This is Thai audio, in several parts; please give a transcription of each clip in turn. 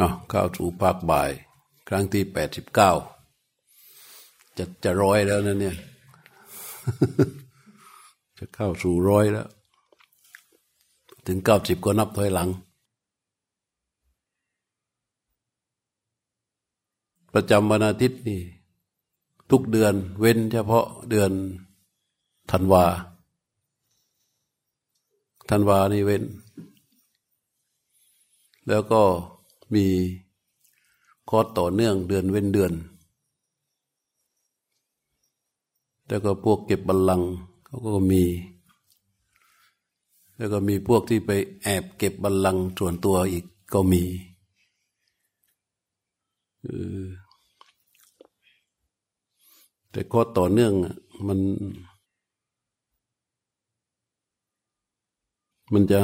อ๋อเข้าสู่ภาคบ่าย ครั้งที่แปดสิบเก้าจะจะร้อยแล้วนะเนี่ย จะเข้าสู่ร้อยแล้ว ถึงเก้าสิบก็นับถอยหลัง ประจำวันอาทิตย์นี่ ทุกเดือนเว้นเฉพาะเดือนธันวาธันวานี่เว้น แล้วก็ มีคอร์สต่อเนื่องเดือนเว้นเดือน แล้วก็พวกเก็บบัลลังเขาก็มี แล้วก็มีพวกที่ไปแอบเก็บบัลลังส่วนตัวอีกก็มีแต่คอร์สต่อเนื่องมัน มันจะ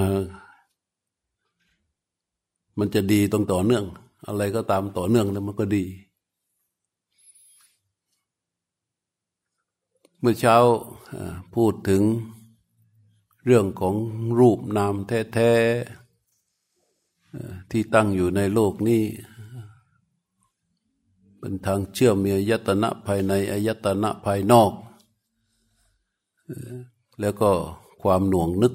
มันจะดีตรงต่อเนื่อง อะไรก็ตามต่อเนื่องแล้วมันก็ดี เมื่อเช้าพูดถึงเรื่องของรูปนามแท้ๆที่ตั้งอยู่ในโลกนี้เป็นทางเชื่อมมีอายตนะภายในอายตนะภายนอก แล้วก็ความหน่วงนึก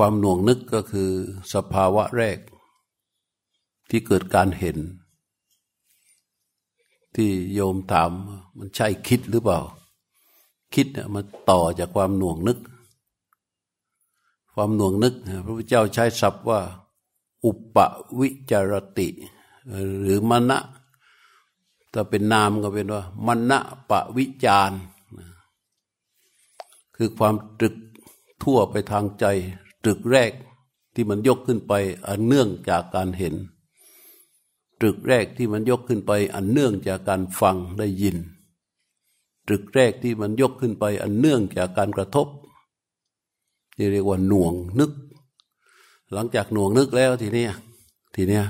ความหน่วงนึกก็คือสภาวะแรก ที่เกิดการเห็น ที่โยมถามมันใช่คิดหรือเปล่า คิดเนี่ยมันต่อจากความหน่วงนึก ความหน่วงนึก พระพุทธเจ้าใช้ศัพท์ว่า อุปวิจารติ หรือมณะถ้าเป็นนามก็เป็นว่ามณะปะวิจารคือความตรึกทั่วไปทางใจ ตรึกแรกที่มันยกขึ้นไป อันเนื่องจากการเห็นตรึกแรกที่มันยกขึ้นไปอันเนื่องจากการฟังได้ยินตรึกแรกที่มันยกขึ้นไปอันเนื่องจากการกระทบนี่เรียกว่าหน่วงนึก หลังจากหน่วงนึกแล้วทีนี้ทีนี้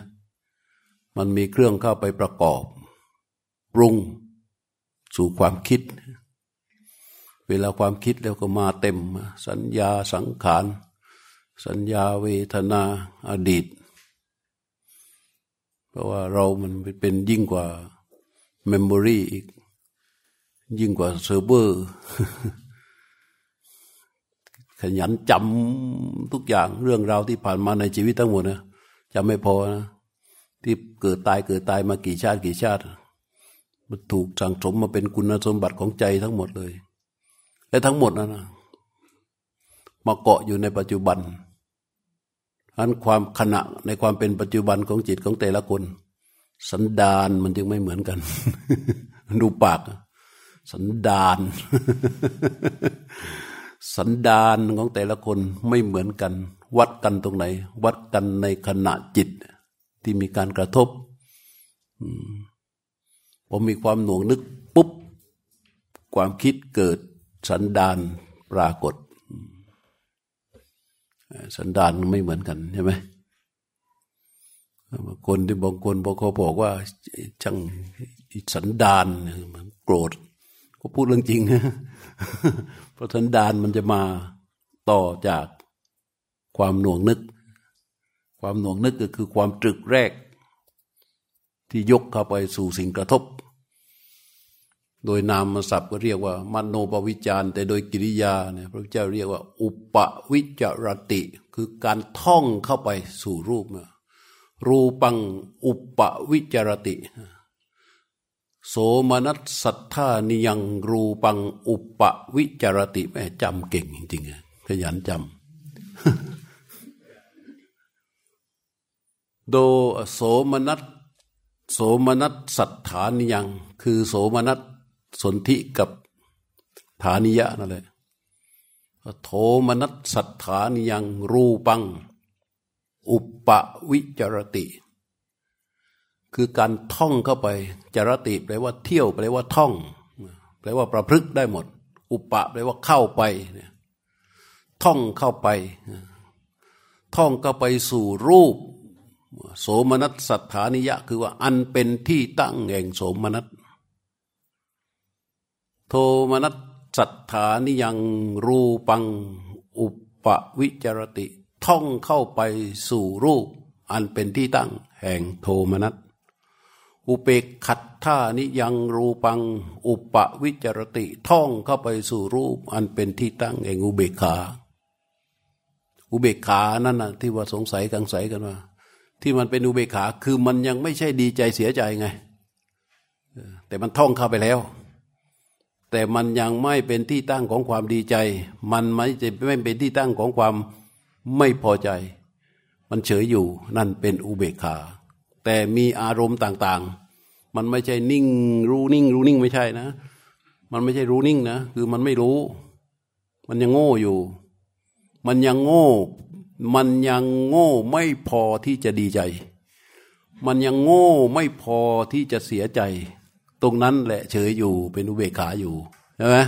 มันมีเครื่องเข้าไปประกอบ ปรุงสู่ความคิด เวลาความคิดแล้วก็มาเต็ม สัญญาสังขาร สัญญาเวทนาอดีต เพราะว่าเรามันเป็นยิ่งกว่าเมมโมรีอีก ยิ่งกว่าเซิร์ฟเวอร์ ขยันจำทุกอย่างเรื่องราวที่ผ่านมาในชีวิตทั้งหมดนะจำไม่พอนะที่เกิดตายเกิดตายมากี่ชาติกี่ชาติ มันถูกสั่งสมมาเป็นคุณสมบัติของใจทั้งหมดเลย และทั้งหมดนั้นนะมาเกาะอยู่ในปัจจุบัน อันความขณะในความเป็นปัจจุบันของจิตของแต่ละคน สันดานมันจึงไม่เหมือนกัน ดูปาก สันดาน สันดานของแต่ละคนไม่เหมือนกัน วัดกันตรงไหน วัดกันในขณะจิตที่มีการกระทบผมมีความหน่วงนึกปุ๊บ ความคิดเกิดสันดานปรากฏ สันดานไม่เหมือนกันใช่ไหมคนที่บางคนบอกเขาบอกว่าช่างสันดานมันโกรธก็พูดเรื่องจริงเพราะสันดานมันจะมาต่อจากความหน่วงนึก ความหน่วงนึกก็คือความตรึกแรก ที่ยกเข้าไปสู่สิ่งกระทบ โดยนามศัพท์ก็เรียกว่ามโนปวิจารแต่โดยกิริยาเนี่ยพระพุทธเจ้าเรียกว่า อุปวิจารติ คือการท่องเข้าไปสู่รูปรูปังอุปวิจารติ โสมนัสสัทธานิยังรูปังอุปวิจารติแม่จำเก่งจริงๆขยันจำโดโสมนัสโสมนัสสัทธานิยัง คือโสมนัส สนธิกับฐานิยะนั่นแหละโทมนัสสัทธานิยังรูปัง อุปวิจารติ คือการท่องเข้าไปจารติแปลว่าเที่ยวแปลว่าท่อง แปลว่าประพฤกได้หมด อุปปะแปลว่าเข้าไปท่องเข้าไป ท่องเข้าไปสู่รูป โสมนัสสัทธานิยะ คือว่าอันเป็นที่ตั้งแห่งโสมนัส โทมนัสสัทธานิยังรูปัง อุปวิจารติ ท่องเข้าไปสู่รูป อันเป็นที่ตั้งแห่งโทมนัสอุเปกขัดท่านิยังรูปัง อุปวิจรติ ท่องเข้าไปสู่รูป อันเป็นที่ตั้งแห่งอุเบกขา อุเบกขานั่นนะที่ว่าสงสัยกังสัยกันว่าที่มันเป็นอุเบกขาคือมันยังไม่ใช่ดีใจเสียใจไง แต่มันท่องเข้าไปแล้ว แต่มันยังไม่เป็นที่ตั้งของความดีใจ มันไม่จะไม่เป็นที่ตั้งของความไม่พอใจ มันเฉยอยู่นั่นเป็นอุเบกขา แต่มีอารมณ์ต่างๆ มันไม่ใช่นิ่ง รู้นิ่ง รู้นิ่งไม่ใช่นะ มันไม่ใช่รู้นิ่งนะ คือมันไม่รู้ มันยังโง่อยู่ มันยังโง่ มันยังโง่ไม่พอที่จะดีใจ มันยังโง่ไม่พอที่จะเสียใจ ตรงนั้นแหละเฉยอยู่เป็นอุเบกขาอยู่ใช่ไหม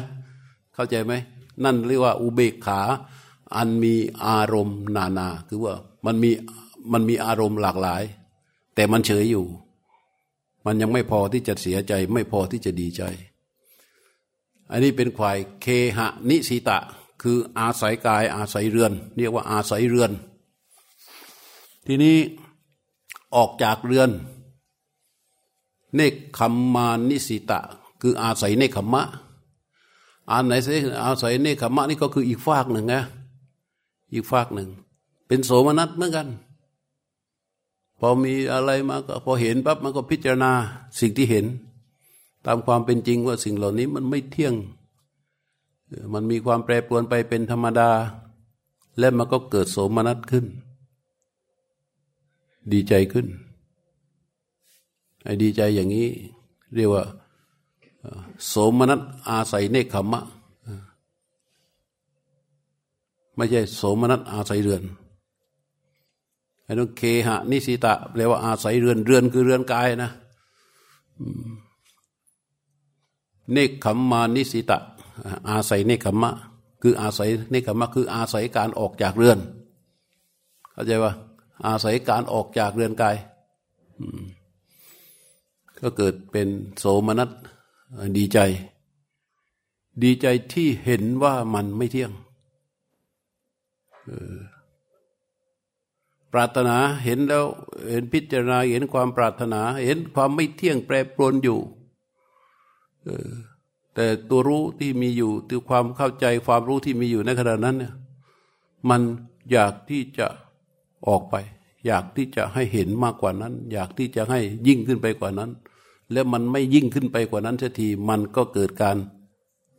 เข้าใจไหมนั่นเรียกว่าอุเบกขา อันมีอารมณ์นานา คือว่ามันมีมันมีอารมณ์หลากหลาย แต่มันเฉยอยู่ มันยังไม่พอที่จะเสียใจ ไม่พอที่จะดีใจ อันนี้เป็นควายเคหะนิสิตะ คืออาศัยกายอาศัยเรือน เรียกว่าอาศัยเรือน ทีนี้ออกจากเรือน เนคขมมานิสิตะ คืออาศัยเนคขมมะอาไหนอาศัยเนคขมมะนี่ก็คืออีกฝากหนึ่งนะอีกฝากหนึ่ง เป็นโสมนัสเหมือนกัน พอมีอะไรมาก็พอเห็นปั๊บมันก็พิจารณาสิ่งที่เห็น ตามความเป็นจริงว่าสิ่งเหล่านี้มันไม่เที่ยง มันมีความแปรปรวนไปเป็นธรรมดา และมันก็เกิดโสมนัสขึ้น ดีใจขึ้น ไอ้ดีใจอย่างนี้ เรียกว่า โสมนัสอาศัยเนคขมะ ไม่ใช่โสมนัสอาศัยเรือนไอ้ต้องเคหะนิสิตะแปลว่าอาศัยเรือนเรือนคือเรือนกายนะเนคขมมานิสิตะ อาศัยเนคขมะ คืออาศัยเนคขมะ คืออาศัยการออกจากเรือน เข้าใจว่าอาศัยการออกจากเรือนกาย ก็เกิดเป็นโสมนัสดีใจ ดีใจที่เห็นว่ามันไม่เที่ยงปรารถนาเห็นแล้วเห็นพิจารณาเห็นความปรารถนา เห็นความไม่เที่ยงแปรปรวนอยู่แต่ตัวรู้ที่มีอยู่ตัวความเข้าใจความรู้ที่มีอยู่ในขณะนั้นเนี่ยมันอยากที่จะออกไป อยากที่จะให้เห็นมากกว่านั้น อยากที่จะให้ยิ่งขึ้นไปกว่านั้น แล้วมันไม่ยิ่งขึ้นไปกว่านั้นสักทีมันก็เกิดการ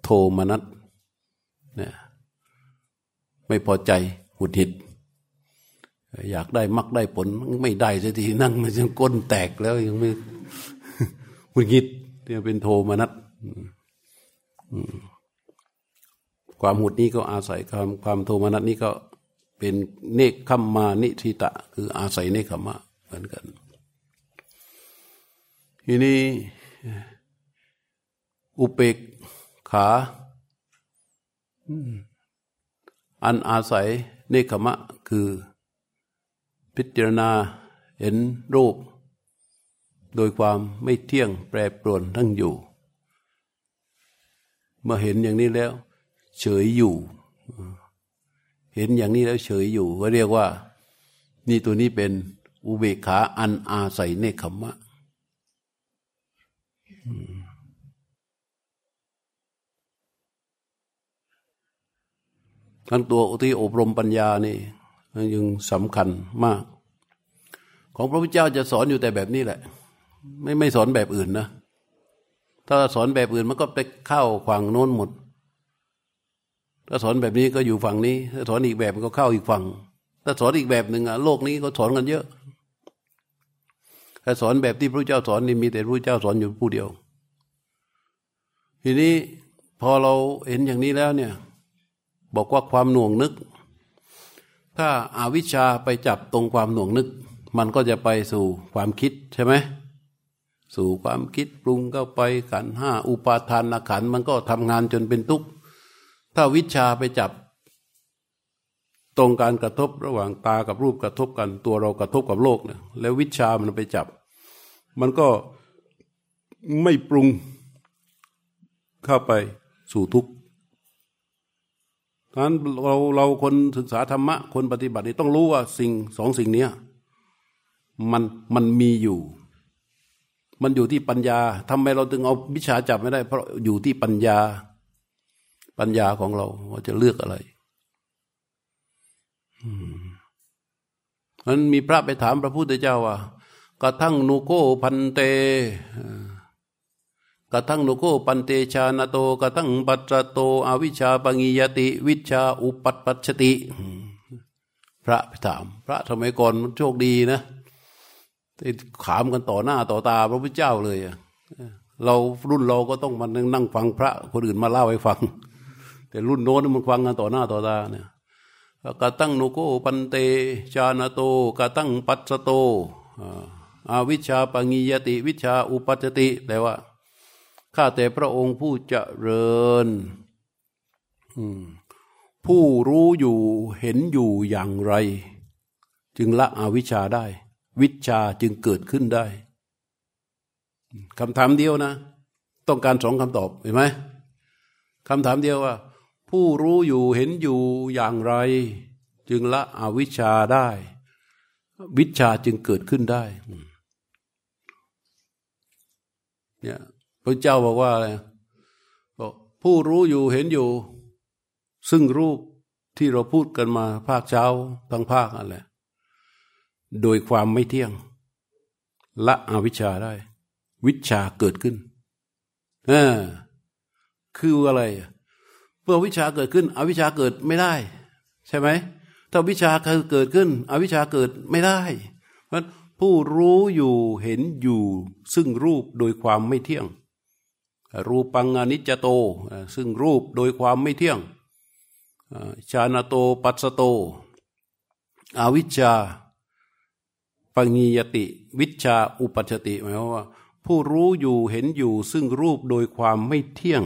โทมนัสเนี่ยไม่พอใจหุดหิด อยากได้มักได้ผลไม่ได้สักทีนั่งมันยังก้นแตกแล้วยังไม่หุดหิดเนี่ยเป็นโทมนัสความหุดนี้ก็อาศัยความความโทมนัสนี้ก็เป็นเนคขมมานิทิตะ คืออาศัยเนคขมะเหมือนกัน ทีนี้อุเปกขา อันอาศัยเนคขมะคือพิจารณาเห็นรูป โดยความไม่เที่ยงแปรปรวนทั้งอยู่ เมื่อเห็นอย่างนี้แล้ว เฉยอยู่ เห็นอย่างนี้แล้วเฉยอยู่ก็เรียกว่า นี่ตัวนี้เป็นอุเบกขาอันอาศัยเนคขมะ ทั้งตัวอุทิอบรมปัญญานี่มันยังสำคัญมาก ของพระพุทธเจ้าจะสอนอยู่แต่แบบนี้แหละ ไม่ไม่สอนแบบอื่นนะ ถ้าสอนแบบอื่นมันก็ไปเข้าฝั่งโน้นหมด ถ้าสอนแบบนี้ก็อยู่ฝั่งนี้ ถ้าสอนอีกแบบมันก็เข้าอีกฝั่ง ถ้าสอนอีกแบบหนึ่งอะโลกนี้ก็สอนกันเยอะ ถ้าสอนแบบที่พระเจ้าสอนนี่มีแต่พระเจ้าสอนอยู่ผู้เดียว ทีนี้พอเราเห็นอย่างนี้แล้วเนี่ย บอกว่าความหน่วงนึก ถ้าอาวิชชาไปจับตรงความหน่วงนึก มันก็จะไปสู่ความคิดใช่ไหมสู่ความคิดปรุงเข้าไปขันห้าอุปาทานขันมันก็ทำงานจนเป็นทุกข์ถ้าวิชาไปจับ ตรงการกระทบระหว่างตากับรูปกระทบกัน ตัวเรากระทบกับโลกเนี่ยแล้ววิชามันไปจับ มันก็ไม่ปรุง เข้าไปสู่ทุกข์ฉะนั้นเราเราคนศึกษาธรรมะ คนปฏิบัตินี่ต้องรู้ว่าสิ่งสองสิ่งนี้มันมันมีอยู่ มันอยู่ที่ปัญญาทำไมเราถึงเอาวิชาจับไม่ได้ เพราะอยู่ที่ปัญญา ปัญญาของเราว่าจะเลือกอะไรมันมีพระไปถามพระพุทธเจ้าว่ากระทั่งนุโกพันเต กระทั่งนุโกปันเตชาณโตกระทั่งปัจโตอวิชาปังียติ วิชาอุปัตปัชติ พระไปถาม พระทำไมก่อนมันโชคดีนะขามกันต่อหน้าต่อตาพระพุทธเจ้าเลยเรารุ่นเราก็ต้องมานั่งฟังพระคนอื่นมาเล่าให้ฟัง แต่รุ่นโน้นมันฟังกันต่อหน้าต่อตาเนี่ยกตั้งนุโกปันเตชาณโตกตั้งปัสโตอาวิชาปังียติ วิชาอุปัจติแปลว่า ข้าแต่พระองค์ผู้เจริญผู้รู้อยู่เห็นอยู่อย่างไร จึงละอวิชชาได้ วิชาจึงเกิดขึ้นได้คำถามเดียวนะ ต้องการสองคำตอบเห็นไหมคำถามเดียวว่า ผู้รู้อยู่เห็นอยู่อย่างไร จึงละอวิชชาได้ วิชาจึงเกิดขึ้นได้เนี่ย พระเจ้าบอกว่าอะไรบอกผู้รู้อยู่เห็นอยู่ ซึ่งรูปที่เราพูดกันมา ภาคเช้าทั้งภาคอะไรโดยความไม่เที่ยง ละอวิชชาได้ วิชาเกิดขึ้นเออคืออะไรเมื่อวิชาเกิดขึ้น อวิชาเกิดไม่ได้ ใช่ไหมถ้าวิชาเกิดขึ้น อวิชาเกิดไม่ได้ เพราะผู้รู้อยู่เห็นอยู่ ซึ่งรูปโดยความไม่เที่ยง รูปังอนิจจโต ซึ่งรูปโดยความไม่เที่ยงชาณโตปัสโต อวิชชาปัญญติ วิชาอุปัชติหมายว่า ผู้รู้อยู่เห็นอยู่ซึ่งรูปโดยความไม่เที่ยง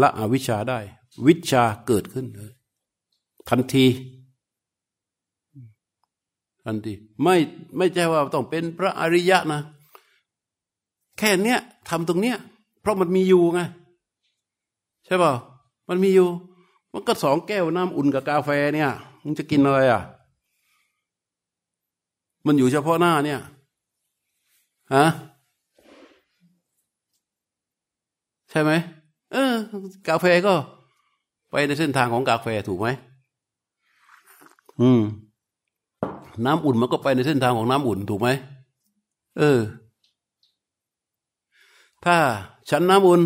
ละอวิชชาได้ วิชาเกิดขึ้นเลยทันทีทันทีไม่ไม่ใช่ว่าต้องเป็นพระอริยะนะ แค่เนี้ยทำตรงเนี้ย เพราะมันมีอยู่ไงใช่ป่ะมันมีอยู่ มันก็สองแก้วน้ำอุ่นกับกาแฟเนี่ยมึงจะกินอะไรอะ มันอยู่เฉพาะหน้าเนี่ยฮะใช่ไหมเออกาแฟก็ ไปในเส้นทางของกาแฟถูกไหมอืม น้ำอุ่นมันก็ไปในเส้นทางของน้ำอุ่นถูกไหมเออ ถ้าฉันน้ำอุ่น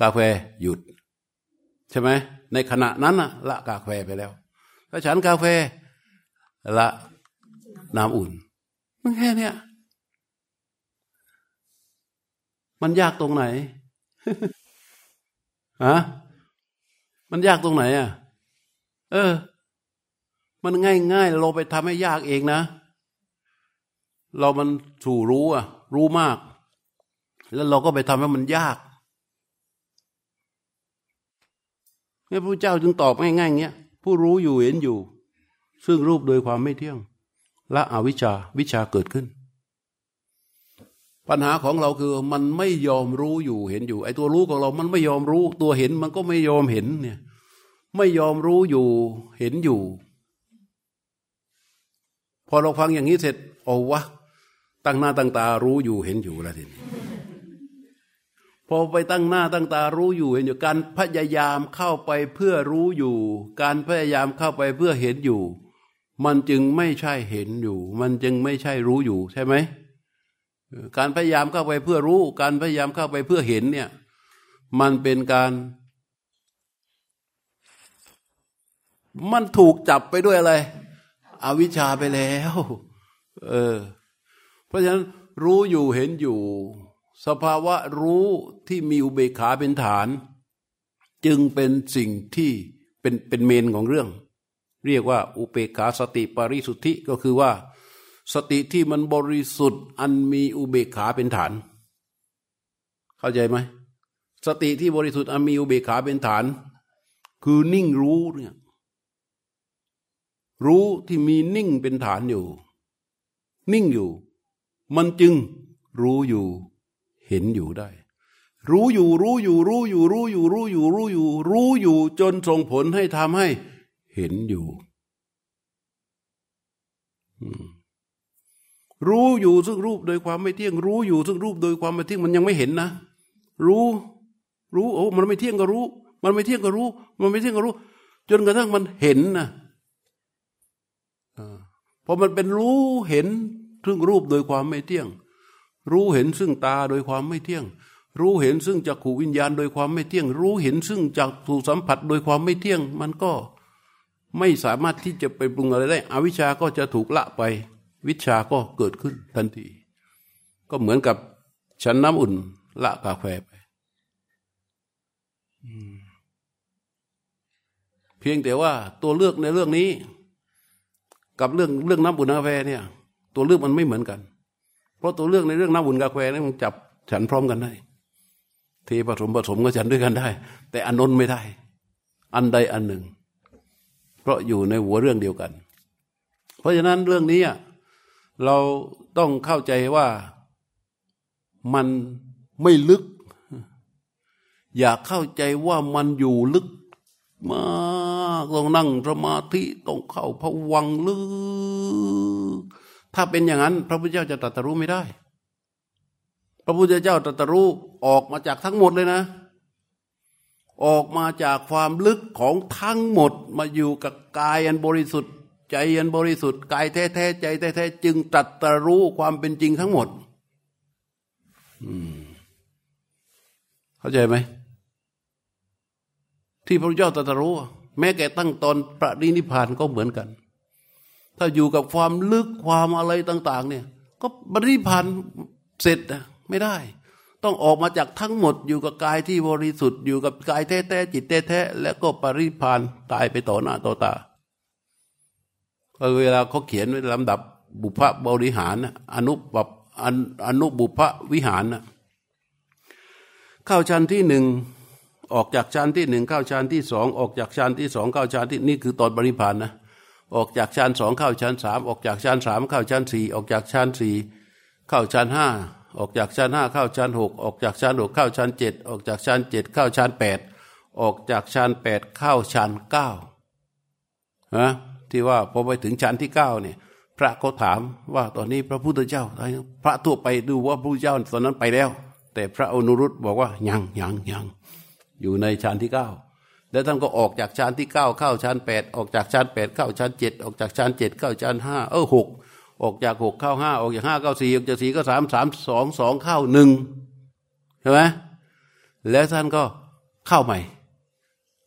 กาแฟหยุด ใช่ไหมในขณะนั้นละกาแฟไปแล้ว ถ้าฉันกาแฟละน้ำอุ่นมันแค่นี้มันยากตรงไหนฮะมันยากตรงไหนอะ เออ มันง่ายง่ายเราไปทำให้ยากเองนะ เรามันสู่รู้อะ รู้มาก แล้วเราก็ไปทำให้มันยากพระพุทธเจ้าจึงตอบง่ายๆอย่างเงี้ยผู้รู้อยู่เห็นอยู่ ซึ่งรูปโดยความไม่เที่ยงและอวิชชาวิชาเกิดขึ้น ปัญหาของเราคือมันไม่ยอมรู้อยู่เห็นอยู่ ไอ้ตัวรู้ของเรามันไม่ยอมรู้ ตัวเห็นมันก็ไม่ยอมเห็นเนี่ยไม่ยอมรู้อยู่เห็นอยู่ พอเราฟังอย่างนี้เสร็จโอ้วะตั้งหน้าตั้งตารู้อยู่เห็นอยู่แล้วทีนี้ พอไปตั้งหน้าตั้งตารู้อยู่เห็นอยู่การพยายามเข้าไปเพื่อรู้อยู่ การพยายามเข้าไปเพื่อเห็นอยู่ มันจึงไม่ใช่เห็นอยู่ มันจึงไม่ใช่รู้อยู่ใช่ไหมการพยายามเข้าไปเพื่อรู้ การพยายามเข้าไปเพื่อเห็นเนี่ย มันเป็นการ มันถูกจับไปด้วยอะไร อวิชชาไปแล้ว เออ เพราะฉะนั้นรู้อยู่เห็นอยู่ สภาวะรู้ที่มีอุเบกขาเป็นฐาน จึงเป็นสิ่งที่เป็นเป็นเมนของเรื่อง เรียกว่าอุเบกขาสติปริสุทธิก็คือว่า สติที่มันบริสุทธิ์อันมีอุเบกขาเป็นฐาน เข้าใจไหมสติที่บริสุทธิ์อันมีอุเบกขาเป็นฐาน คือนิ่งรู้เนี่ยรู้ที่มีนิ่งเป็นฐานอยู่ นิ่งอยู่ มันจึงรู้อยู่ เห็นอยู่ได้ รู้อยู่รู้อยู่รู้อยู่รู้อยู่รู้อยู่รู้อยู่ รู้อยู่จนส่งผลให้ทำให้เห็นอยู่รู้อยู่ซึ่งรูปโดยความไม่เที่ยง รู้อยู่ซึ่งรูปโดยความไม่เที่ยงมันยังไม่เห็นนะ รู้ รู้โอ้มันไม่เที่ยงก็รู้ มันไม่เที่ยงก็รู้ มันไม่เที่ยงก็รู้ จนกระทั่งมันเห็นนะพอมันเป็นรู้เห็นซึ่งรูปโดยความไม่เที่ยง รู้เห็นซึ่งตาโดยความไม่เที่ยง รู้เห็นซึ่งจักขูวิญญาณโดยความไม่เที่ยง รู้เห็นซึ่งจักถูสัมผัสโดยความไม่เที่ยง มันก็ไม่สามารถที่จะไปปรุงอะไรได้ อวิชาก็จะถูกละไป วิชาก็เกิดขึ้นทันที ก็เหมือนกับฉันน้ำอุ่นละกาแฟไปเพียงแต่ว่าตัวเลือกในเรื่องนี้ กับเรื่องเรื่องน้ำอุ่นกาแฟเนี่ย ตัวเลือกมันไม่เหมือนกัน ราะตัวเลือกในเรื่องน้ำอุ่นกาแฟนี่มันจับฉันพร้อมกันได้เทผสมผสมก็ฉันด้วยกันได้ แต่อันนนไม่ได้ อันใดอันหนึ่ง เพราะอยู่ในหัวเรื่องเดียวกัน เพราะฉะนั้นเรื่องนี้เราต้องเข้าใจว่ามันไม่ลึก อยากเข้าใจว่ามันอยู่ลึกมากต้องนั่งสมาธิต้องเข้าพวังลึก ถ้าเป็นอย่างนั้น พระพุทธเจ้าจะตรัสรู้ไม่ได้ พระพุทธเจ้าตรัสรู้ออกมาจากทั้งหมดเลยนะ ออกมาจากความลึกของทั้งหมดมาอยู่กับกายอันบริสุทธิ์ ใจอันบริสุทธิ์กายแท้ๆใจแท้ๆจึงตรัสรู้ความเป็นจริงทั้งหมดเข้าใจไหมที่พระเจ้าตรัสรู้ แม้แก่ตั้งตอนปรินิพานก็เหมือนกัน ถ้าอยู่กับความลึกความอะไรต่าง ๆ เนี่ย ก็ปรินิพานเสร็จนะไม่ได้ ต้องออกมาจากทั้งหมดอยู่กับกายที่บริสุทธิ์อยู่กับกายแท้ๆจิตแท้ๆแล้วก็ปรินิพานตายไปต่อหน้าต่อตาเวลาเขาเขียนลำดับบุพบริหารอนุปอนุบุพวิหารนะเข้าชั้นที่หนึ่งออกจากชั้นที่หนึ่งเข้าชั้นที่สองออกจากชั้นที่สองเข้าชั้นที่นี่คือตอนบริพานนะ ออกจากชั้นสองเข้าชั้นสามออกจากชั้นสามเข้าชั้นสี่ออกจากชั้นสี่เข้าชั้นห้าออกจากชั้นห้าเข้าชั้นหกออกจากชั้นหกเข้าชั้นเจ็ดออกจากชั้นเจ็ดเข้าชั้นแปดออกจากชั้นแปดเข้าชั้นเก้าฮะที่ว่าพอไปถึงชั้นที่เก้าเนี่ยพระก็ถามว่าตอนนี้พระพุทธเจ้า พระทั่วไปดูว่าพระพุทธเจ้าตอนนั้นไปแล้ว แต่พระอนุรุตบอกว่ายังยังยังอยู่ในชั้นที่เก้า แล้วท่านก็ออกจากชั้นที่เก้าเข้าชั้นแปดออกจากชั้นแปดเข้าชั้นเจ็ดออกจากชั้นเจ็ดเข้าชั้นห้าเออหกออกจากหกเข้าห้าออกจากห้าเข้าสี่ออกจากสี่ก็สามสามสองสองเข้าหนึ่งใช่ไหมแล้วท่านก็เข้าใหม่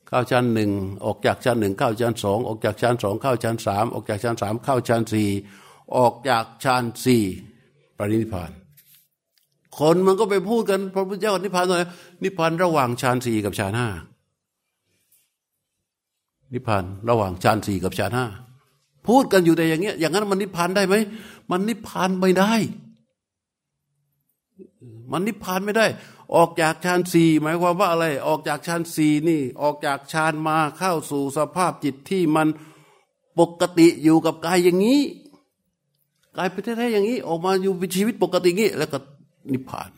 เข้าชั้นหนึ่งออกจากชั้นหนึ่งเข้าชั้นสองออกจากชั้นสองเข้าชั้นสามออกจากชั้นสามเข้าชั้นสี่ออกจากชั้นสี่ปรินิพานคนมันก็ไปพูดกันพระพุทธเจ้านิพพานอะไรนิพพานระหว่างฌานสี่กับฌานห้า นิพพานระหว่างฌานสี่กับฌานห้าพูดกันอยู่แต่อย่างเงี้ย อย่างนั้นมันนิพพานได้ไหมมันนิพพานไม่ได้ มันนิพพานไม่ได้ ออกจากฌานสี่หมายความว่าอะไร ออกจากฌานสี่นี่ ออกจากฌานมาเข้าสู่สภาพจิตที่มันปกติอยู่กับกายอย่างนี้กายไปแท้ๆอย่างนี้ ออกมาอยู่เป็นชีวิตปกติงี้ แล้วก็นิพพาน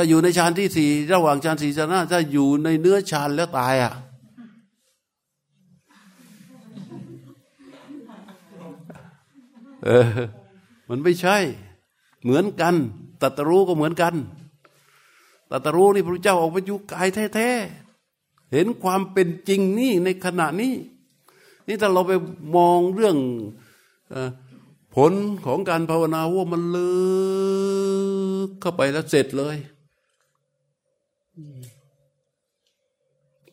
ถ้าอยู่ในฌานที่สี่ระหว่างฌานสี่ฌานห้าถ้าอยู่ในเนื้อฌานแล้วตายอะเออ มันไม่ใช่ เหมือนกันตัตรู้ก็เหมือนกันตัตรู้นี่พระเจ้าออกมาอยู่กายแท้ๆเห็นความเป็นจริงนี่ในขณะนี้ นี่ถ้าเราไปมองเรื่องผลของการภาวนาว่ามันลึกเข้าไปแล้วเสร็จเลย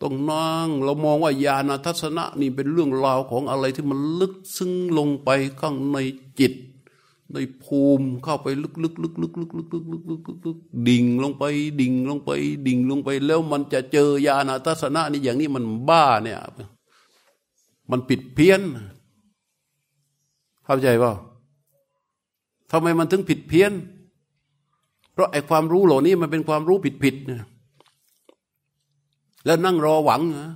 ต้องนั่งเรามองว่าญาณทัศนะนี่เป็นเรื่องราวของอะไรที่มันลึกซึ้งลงไปข้างในจิต ในภูมิเข้าไปลึกๆลึกๆลึกๆลึกๆลึกๆลึกๆลึกๆดิ่งลงไป ดิ่งลงไป ดิ่งลงไป แล้วมันจะเจอญาณทัศนะนี่อย่างนี้มันบ้าเนี่ย มันผิดเพี้ยน เข้าใจป่าทำไมมันถึงผิดเพี้ยน เพราะไอ้ความรู้เหล่านี้มันเป็นความรู้ผิดๆเนี่ย แล้วนั่งรอหวังนะ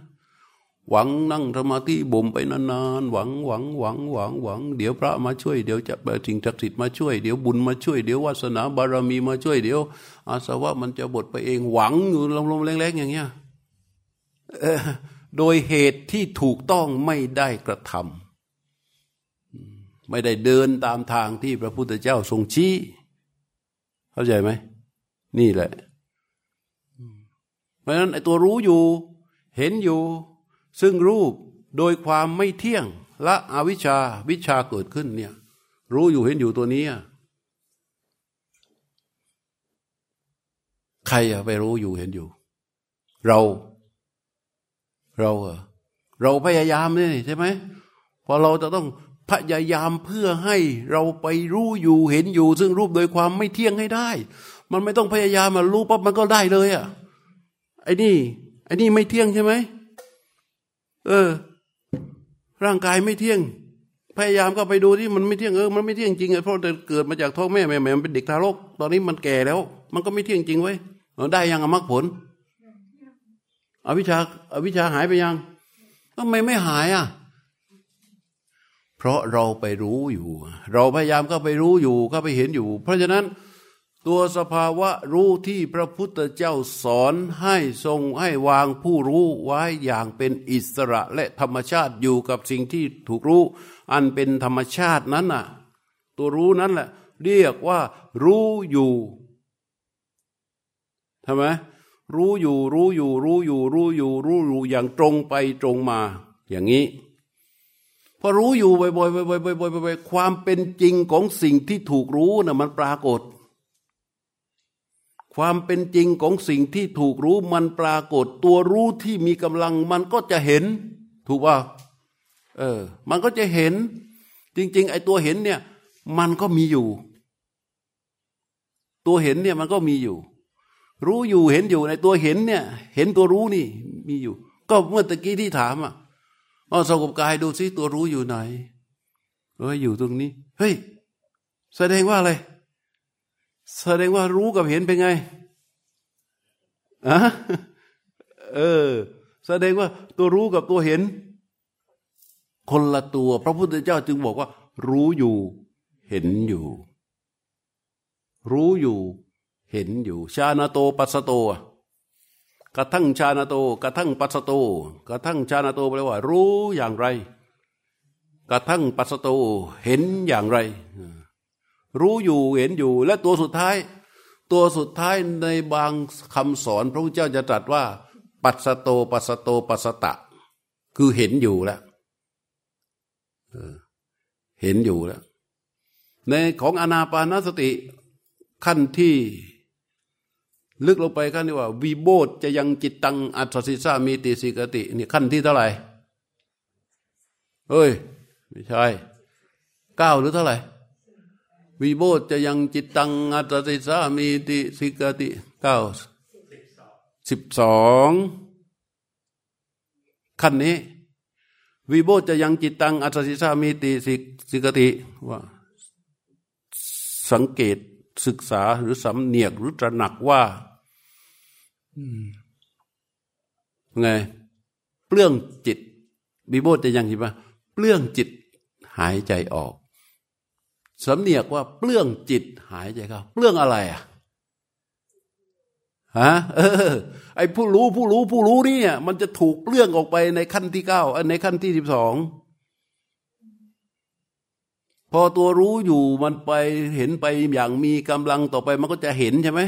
หวังนั่งสมาธิบ่มไปนานๆหวังหวังหวังหวังหวัง เดี๋ยวพระมาช่วย เดี๋ยวจะสิ่งศักดิ์สิทธิ์มาช่วย เดี๋ยวบุญมาช่วย เดี๋ยววาสนาบารมีมาช่วย เดี๋ยวอาสวะมันจะบดไปเองหวังอยู่ลมๆแรงๆอย่างเงี้ยโดยเหตุที่ถูกต้องไม่ได้กระทำไม่ได้เดินตามทางที่พระพุทธเจ้าทรงชี้ เข้าใจไหม นี่แหละ ราะฉะนั้นไอ้ตัวรู้อยู่เห็นอยู่ ซึ่งรูปโดยความไม่เที่ยงละอวิชชาวิชาเกิดขึ้นเนี่ยรู้อยู่เห็นอยู่ตัวนี้ ใครอะไปรู้อยู่เห็นอยู่ เรา เราอเราพยายามนี่ใช่ไหมพอเราจะต้องพยายามเพื่อให้เราไปรู้อยู่เห็นอยู่ ซึ่งรูปโดยความไม่เที่ยงให้ได้ มันไม่ต้องพยายามมารู้ปั๊บมันก็ได้เลยอะไอ้นี่ไอ้นี่ไม่เที่ยงใช่ไหมเออ ร่างกายไม่เที่ยง พยายามก็ไปดูที่มันไม่เที่ยงเออมันไม่เที่ยงจริงเพราะเกิดมาจากท้องแม่แม่แม่มันเป็นเด็กทารก ตอนนี้มันแก่แล้ว มันก็ไม่เที่ยงจริงไว้ได้ยังอมรรคผลอวิชาอาวิชาหายไปยังทำไมไม่หายอะ เพราะเราไปรู้อยู่ เราพยายามก็ไปรู้อยู่ก็ไปเห็นอยู่ เพราะฉะนั้น ตัวสภาวะรู้ที่พระพุทธเจ้าสอนให้ทรงให้วางผู้รู้ไว้อย่างเป็นอิสระและธรรมชาติอยู่กับสิ่งที่ถูกรู้ อันเป็นธรรมชาตินั้นน่ะ ตัวรู้นั้นแหละเรียกว่า รู้อยู่ช่ไมรู้อยู่รู้อยู่รู้อยู่รู้อยู่รู้อยู่อย่างตรงไปตรงมา อย่างนี้พอรู้อยู่บ่อยๆบ่อยๆบ่อยๆบ่อยๆความเป็นจริงของสิ่งที่ถูกรู้น่ะมันปรากฏ ความเป็นจริงของสิ่งที่ถูกรู้มันปรากฏตัวรู้ที่มีกำลังมันก็จะเห็น ถูกป่ะเออ มันก็จะเห็น จริง ๆ ไอ้ตัวเห็นเนี่ย มันก็มีอยู่ ตัวเห็นเนี่ยมันก็มีอยู่ รู้อยู่เห็นอยู่ในตัวเห็นเนี่ย เห็นตัวรู้นี่ มีอยู่ ก็เมื่อตะกี้ที่ถามอะเอาสงบกายดูซิตัวรู้อยู่ไหนเอออยู่ตรงนี้ เฮ้ย แสดงว่าอะไร แสดงว่ารู้กับเห็นเป็นไงอะเออ แสดงว่าตัวรู้กับตัวเห็น คนละตัว พระพุทธเจ้าจึงบอกว่า รู้อยู่ เห็นอยู่ รู้อยู่ เห็นอยู่ ชาณโตปัสโตกระทั่งชาณโตกระทั่งปัสโตกระทั่งชาณโตแปลว่า รู้อย่างไรกระทั่งปัสโตเห็นอย่างไร รู้อยู่เห็นอยู่ และตัวสุดท้าย ตัวสุดท้ายในบางคำสอน พระพุทธเจ้าจะตรัสว่า ปัสโตปัสโตปัสตะ คือเห็นอยู่แล้วเห็นอยู่แล้ว ในของอนาปานสติขั้นที่ลึกลงไปขั้นที่ว่าวีโบดจะยังจิตตังอัศสิสามีติสิกตินี่ขั้นที่เท่าไหร่เฮ้ย ไม่ใช่เก้าหรือเท่าไหร่ วีโบดจะยังจิตตังอัศสิสามีติสิกติเก้าสิบสองขั้นนี้วีโบจะยังจิตตังอัศสิสามีติสิสิกติว่าสังเกตศึกษาหรือสำเนียกหรือตระหนักว่าไงเปลื้องจิตบีโบจะยังเห็นปะเปลื้องจิตหายใจออก สำเนียกว่าเปลื้องจิตหายใจเข้าเปลื้องอะไรอะฮะเออ ไอ้ผู้รู้ผู้รู้ผู้รู้นี่เนี่ยมันจะถูกเปลื้องออกไปในขั้นที่เก้าในขั้นที่สิบสองพอตัวรู้อยู่มันไปเห็นไปอย่างมีกำลังต่อไปมันก็จะเห็นใช่ไหม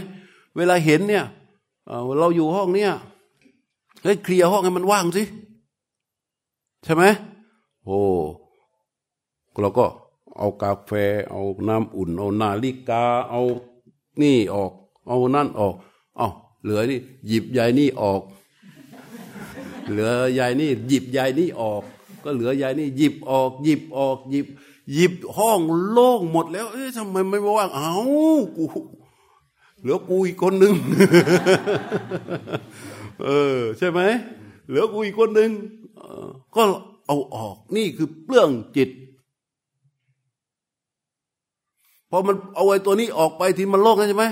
เวลาเห็นเนี่ยเราอยู่ห้องเนี้ยเฮ้ยเคลียร์ห้องให้มันว่างสิใช่ไหมโอ้เราก็ เอากาแฟ เอาน้ำอุ่น เอานาฬิกา เอานี่ออก เอานั่นออกเอาเหลือนี่หยิบใยนี่ออก เหลือใยนี่หยิบใยนี่ออก ก็เหลือใยนี่หยิบออก หยิบออกหยิบ หยิบห้องโล่งหมดแล้ว เอ๊ะทำไมไม่ว่างเอ้ากูเหลือกูอีกคนหนึ่งเออ ใช่ไหมเหลือกูอีกคนหนึ่งก็เอาออกนี่คือเปลื้องจิต พอมันเอาไอ้ตัวนี้ออกไปที่มันโลกใช่ไหม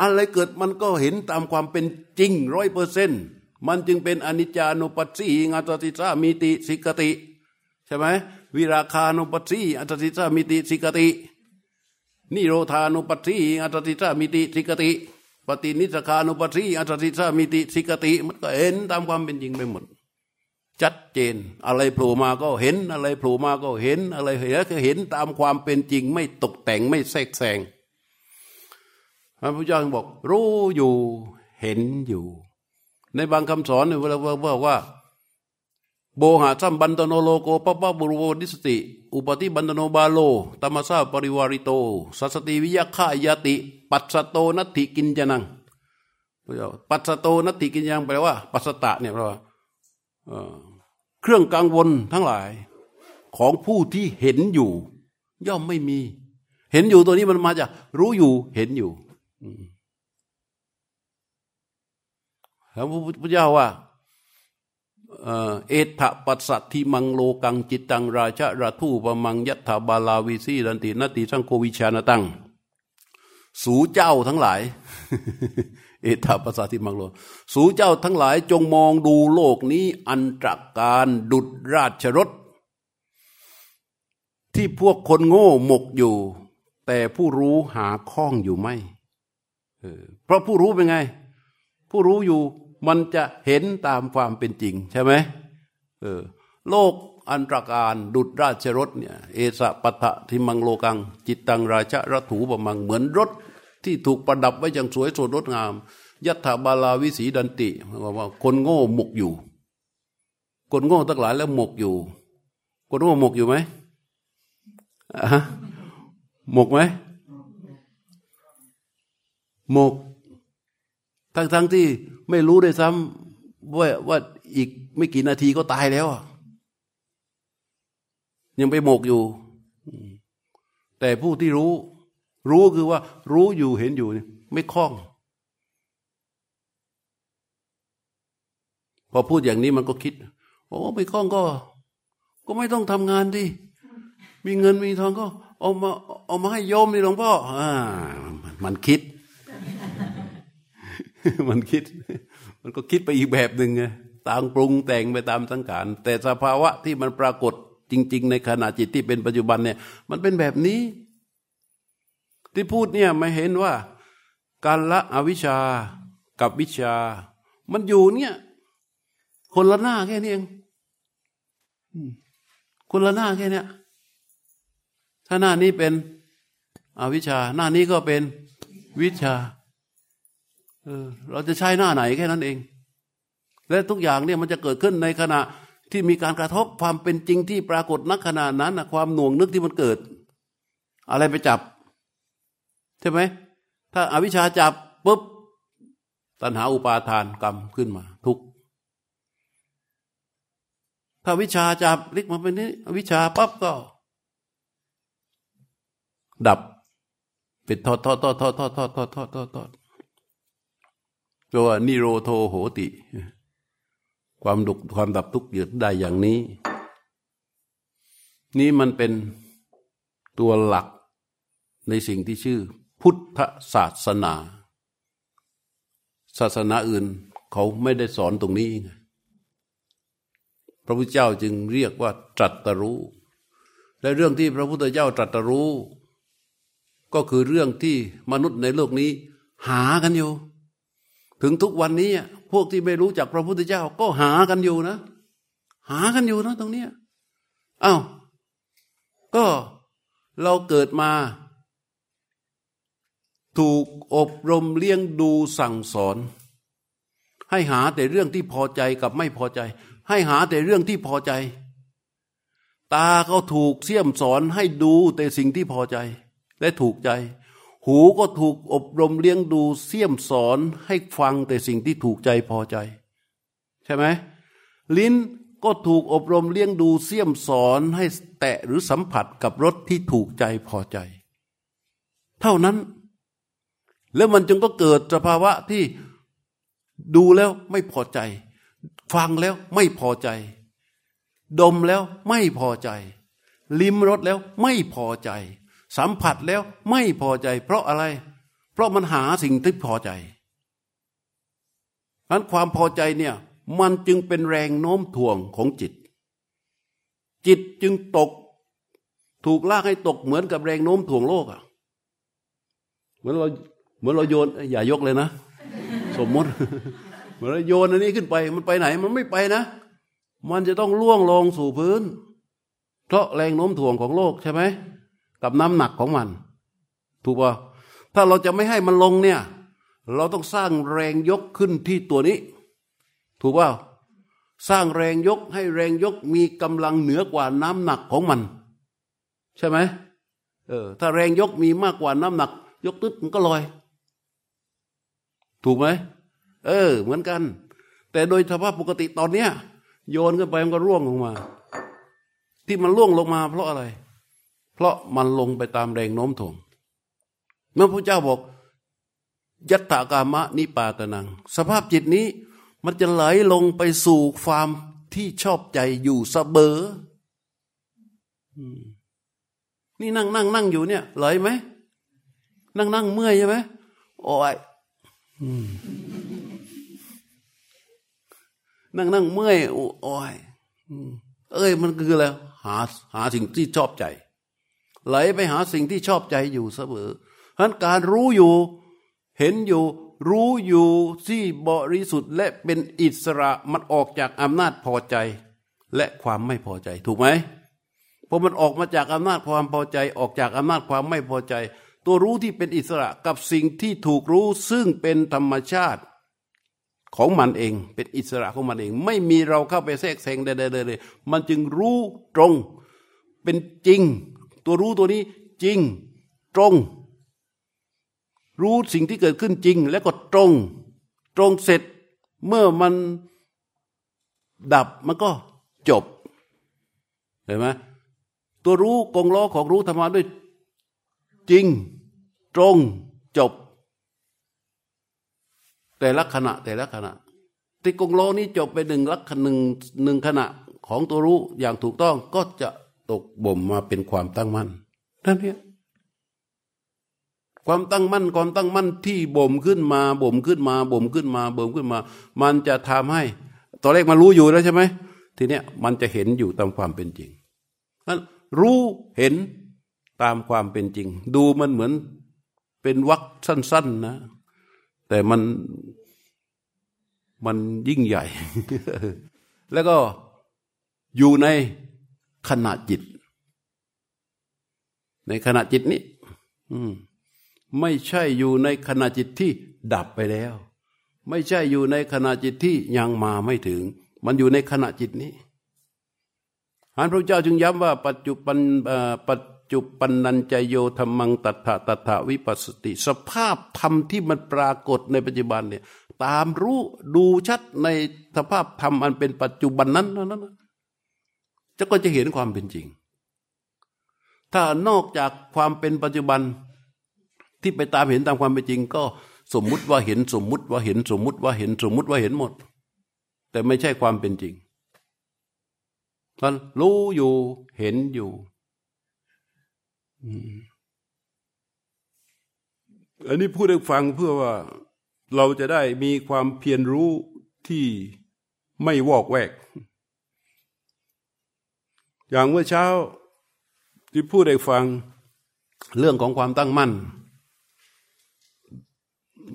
อะไรเกิดมันก็เห็นตามความเป็นจริงร้อยเปอร์เซ็นต์มันจึงเป็นอนิจจานุปัสสี อัสสสิสสามีติสิกขติ ใช่ไหมวิราคานุปัสสีอัสสสิสสามีติสิกขตินิโรธานุปัสสีอัสสสิสสามีติสิกขติ ปฏินิสสัคคานุปัสสีอัสสสิสสามีติสิกขติ มันก็เห็นตามความเป็นจริงไปหมด ชัดเจน อะไรโผล่มาก็เห็นอะไรโผล่มาก็เห็นอะไรเห็นก็เห็นตามความเป็นจริง ไม่ตกแต่งไม่แทรกแซงพระพุทธเจ้าบอก รู้อยู่เห็นอยู่ ในบางคำสอนเนี่ยเวลาบอกว่า โมหะสัมพันธะโนโลโก ภัพพะรูโปวะ ทิสสะติ อุปะธิพันธะโน พาโล ตะมะสา ปะริวาริโต สัสสะติวิยะขายะติ ปัสสะโตนัตถิกิญจะนังปัสสโตนัตถิกินยังแปลว่า ปัสสตะเนี่ยแปลว่า เครื่องกังวลทั้งหลาย ของผู้ที่เห็นอยู่ ย่อมไม่มี เห็นอยู่ตัวนี้มันมาจากรู้อยู่เห็นอยู่แล้วพระพุทธเจ้าว่าเอถะปัสสัทิมังโลกังจิตตังราชาราทูปมังยัตถาบาลาวิสีดันตินติสังโควิชานตัง สูเจ้าทั้งหลาย เอถาปัสสัทิมังโล สูเจ้าทั้งหลายจงมองดูโลกนี้อันตรการดุดราชรถ ที่พวกคนโง่หมกอยู่ แต่ผู้รู้หาข้องอยู่ไม่เพราะผู้รู้เป็นไง ผู้รู้อยู่มันจะเห็นตามความเป็นจริงใช่ไหมเออโลกอันตรการดุดราชรถเนี่ยเอสะปะทะทิมังโลกัง จิตตังราชระถูปมังเหมือนรถ ที่ถูกประดับไว้อย่างสวยสดงดงาม ยัตถาบาลาวิสีดันติว่า คนโง่หมกอยู่ คนโง่ทั้งหลายแล้วหมกอยู่ คนโง่หมกอยู่ไหมหมกไหมหมก ทั้งทั้งที่ไม่รู้ด้วยซ้ำว่าว่าอีกไม่กี่นาทีก็ตายแล้วยังไปหมกอยู่ แต่ผู้ที่รู้ รู้คือว่า รู้อยู่เห็นอยู่ไม่คล้อง พอพูดอย่างนี้มันก็คิด โอ้ไม่คล้องก็ ก็ไม่ต้องทำงานดิมีเงินมีทองก็ เอามาเอามาให้โยมนี่หลวงพ่ออ่ามันคิด มันคิด มันก็คิดไปอีกแบบหนึ่งไงต่างปรุงแต่งไปตามสังขารแต่สภาวะที่มันปรากฏจริง ๆ ในขณะจิตที่เป็นปัจจุบันเนี่ย มันเป็นแบบนี้ ที่พูดเนี่ยไม่เห็นว่า การละอวิชากับวิชา มันอยู่เนี่ย คนละหน้าแค่นี้เองคนละหน้าแค่นี้ถ้าหน้านี้เป็นอวิชา หน้านี้ก็เป็นวิชาเออเราจะใช้หน้าไหนแค่นั้นเอง และทุกอย่างเนี่ยมันจะเกิดขึ้นในขณะที่มีการกระทบความเป็นจริงที่ปรากฏนักขณะนั้นนะความหน่วงนึกที่มันเกิด อะไรไปจับ ใช่ไหม ถ้าอาวิชชาจับปุ๊บตัณหาอุปาทานกรรมขึ้นมา ทุกถ้าวิชาจับลิกมาเป็นนี้วิชาปั๊บก็ ดับเป็นทอดทอดทอดทอดทอดทอดทอดทอดทอดแปลว่านิโรโทโหติ ความดุความดับทุกข์ยืดได้อย่างนี้ นี่มันเป็นตัวหลักในสิ่งที่ชื่อ พุทธศาสนา ศาสนาอื่นเขาไม่ได้สอนตรงนี้ไงพระพุทธเจ้าจึงเรียกว่าตรัสรู้ และเรื่องที่พระพุทธเจ้าตรัสรู้ ก็คือเรื่องที่มนุษย์ในโลกนี้หากันอยู่ ถึงทุกวันนี้พวกที่ไม่รู้จักพระพุทธเจ้าก็หากันอยู่นะ หากันอยู่นะตรงเนี้ยอา้าวก็เราเกิดมา ถูกอบรมเลี้ยงดูสั่งสอน ให้หาแต่เรื่องที่พอใจกับไม่พอใจ ให้หาแต่เรื่องที่พอใจ ตาเขาถูกเสี่ยมสอนให้ดูแต่สิ่งที่พอใจ และถูกใจ หูก็ถูกอบรมเลี้ยงดูเสี่ยมสอนให้ฟังแต่สิ่งที่ถูกใจพอใจ ใช่ไหมลิ้นก็ถูกอบรมเลี้ยงดูเสี่ยมสอนให้แตะหรือสัมผัสกับรสที่ถูกใจพอใจ เท่านั้น แล้วมันจึงก็เกิดสภาวะที่ดูแล้วไม่พอใจ ฟังแล้วไม่พอใจ ดมแล้วไม่พอใจ ลิ้มรสแล้วไม่พอใจ สัมผัสแล้วไม่พอใจ เพราะอะไร เพราะมันหาสิ่งที่พอใจนั้นความพอใจเนี่ยมันจึงเป็นแรงโน้มถ่วงของจิต จิตจึงตก ถูกลากให้ตกเหมือนกับแรงโน้มถ่วงโลกอะ่ะ เหมือนเรา เหมือนเราโยนอย่ายกเลยนะ สมมติเหมือนเราโยนอันนี้ขึ้นไป มันไปไหนมันไม่ไปนะ มันจะต้องล่วงลงสู่พื้น เพราะแรงโน้มถ่วงของโลกใช่ไหมกับน้ำหนักของมัน ถูกป่ะถ้าเราจะไม่ให้มันลงเนี่ย เราต้องสร้างแรงยกขึ้นที่ตัวนี้ ถูกป่ะสร้างแรงยกให้แรงยกมีกำลังเหนือกว่าน้ำหนักของมัน ใช่ไหมเออถ้าแรงยกมีมากกว่าน้ำหนัก ยกตึ๊ดมันก็ลอย ถูกไหมเออ เหมือนกัน แต่โดยสภาพปกติตอนเนี้ย โยนขึ้นไปมันก็ร่วงลงมา ที่มันร่วงลงมา เพราะอะไร เพราะมันลงไปตามแรงโน้มถ่วงเมื่อพระเจ้าบอกยัตถากามะนิปาตนัง สภาพจิตนี้มันจะไหลลงไปสู่ความที่ชอบใจอยู่เสมอนี่นั่งนั่งนั่งอยู่เนี่ยไหลไหมนั่งนั่งเมื่อยใช่ไหมโอ้ย นั่งนั่งเมื่อยโอ้ยเอ้ยมันคืออะไรหาหาสิ่งที่ชอบใจ ไหลไปหาสิ่งที่ชอบใจอยู่เสมอฉะนั้นการรู้อยู่ เห็นอยู่ รู้อยู่ที่บริสุทธิ์และเป็นอิสระมันออกจากอำนาจพอใจ และความไม่พอใจ ถูกไหมพอมันออกมาจากอำนาจความพอใจ ออกจากอำนาจความไม่พอใจ ตัวรู้ที่เป็นอิสระกับสิ่งที่ถูกรู้ซึ่งเป็นธรรมชาติของมันเอง เป็นอิสระของมันเอง ไม่มีเราเข้าไปแทรกแซงใดๆเลยมันจึงรู้ตรง เป็นจริง ตัวรู้ตัวนี้จริงตรง รู้สิ่งที่เกิดขึ้นจริง แล้วก็ตรง ตรงเสร็จเมื่อมันดับมันก็จบเห็นไหมตัวรู้กงล้อของรู้ธรรมะด้วยจริง ตรงจบ แต่ละขณะแต่ละขณะที่กงโลนี้จบไปหนึ่งลักหนึ่งหนึ่งขณะของตัวรู้อย่างถูกต้องก็จะตกบ่มมาเป็นความตั้งมั่นนั่นเองความตั้งมั่นความตั้งมั่นที่บ่มขึ้นมาบ่มขึ้นมาบ่มขึ้นมาบ่มขึ้นมา มันจะทำให้ตอนแรกมารู้อยู่แล้วใช่ไหมทีเนี้ยมันจะเห็นอยู่ตามความเป็นจริงนั้นรู้เห็นตามความเป็นจริง ดูมันเหมือน เป็นวักสั้น ๆนะ แต่มันมันยิ่งใหญ่ แล้วก็อยู่ในขณะจิต ในขณะจิตนี้ไม่ใช่อยู่ในขณะจิตที่ดับไปแล้ว ไม่ใช่อยู่ในขณะจิตที่ยังมาไม่ถึง มันอยู่ในขณะจิตนี้อันพระเจ้าจึงย้ำว่าปัจจุบันปัจ จุปันนันจโยธรรมังตัถะตัถะวิปัสสติ สภาพธรรมที่มันปรากฏในปัจจุบันเนี่ยตามรู้ดูชัดในสภาพธรรมอันเป็นปัจจุบันนั้นนั้นจะก็จะเห็นความเป็นจริง ถ้านอกจากความเป็นปัจจุบันที่ไปตามเห็นตามความเป็นจริง ก็สมมุติว่าเห็นสมมุติว่าเห็นสมมุติว่าเห็นสมมุติว่าเห็นหมด แต่ไม่ใช่ความเป็นจริงท่านรู้อยู่เห็นอยู่ อันนี้พูดให้ฟังเพื่อว่าเราจะได้มีความเพียรรู้ที่ไม่วอกแวก อย่างเมื่อเช้าที่พูดให้ฟังเรื่องของความตั้งมั่น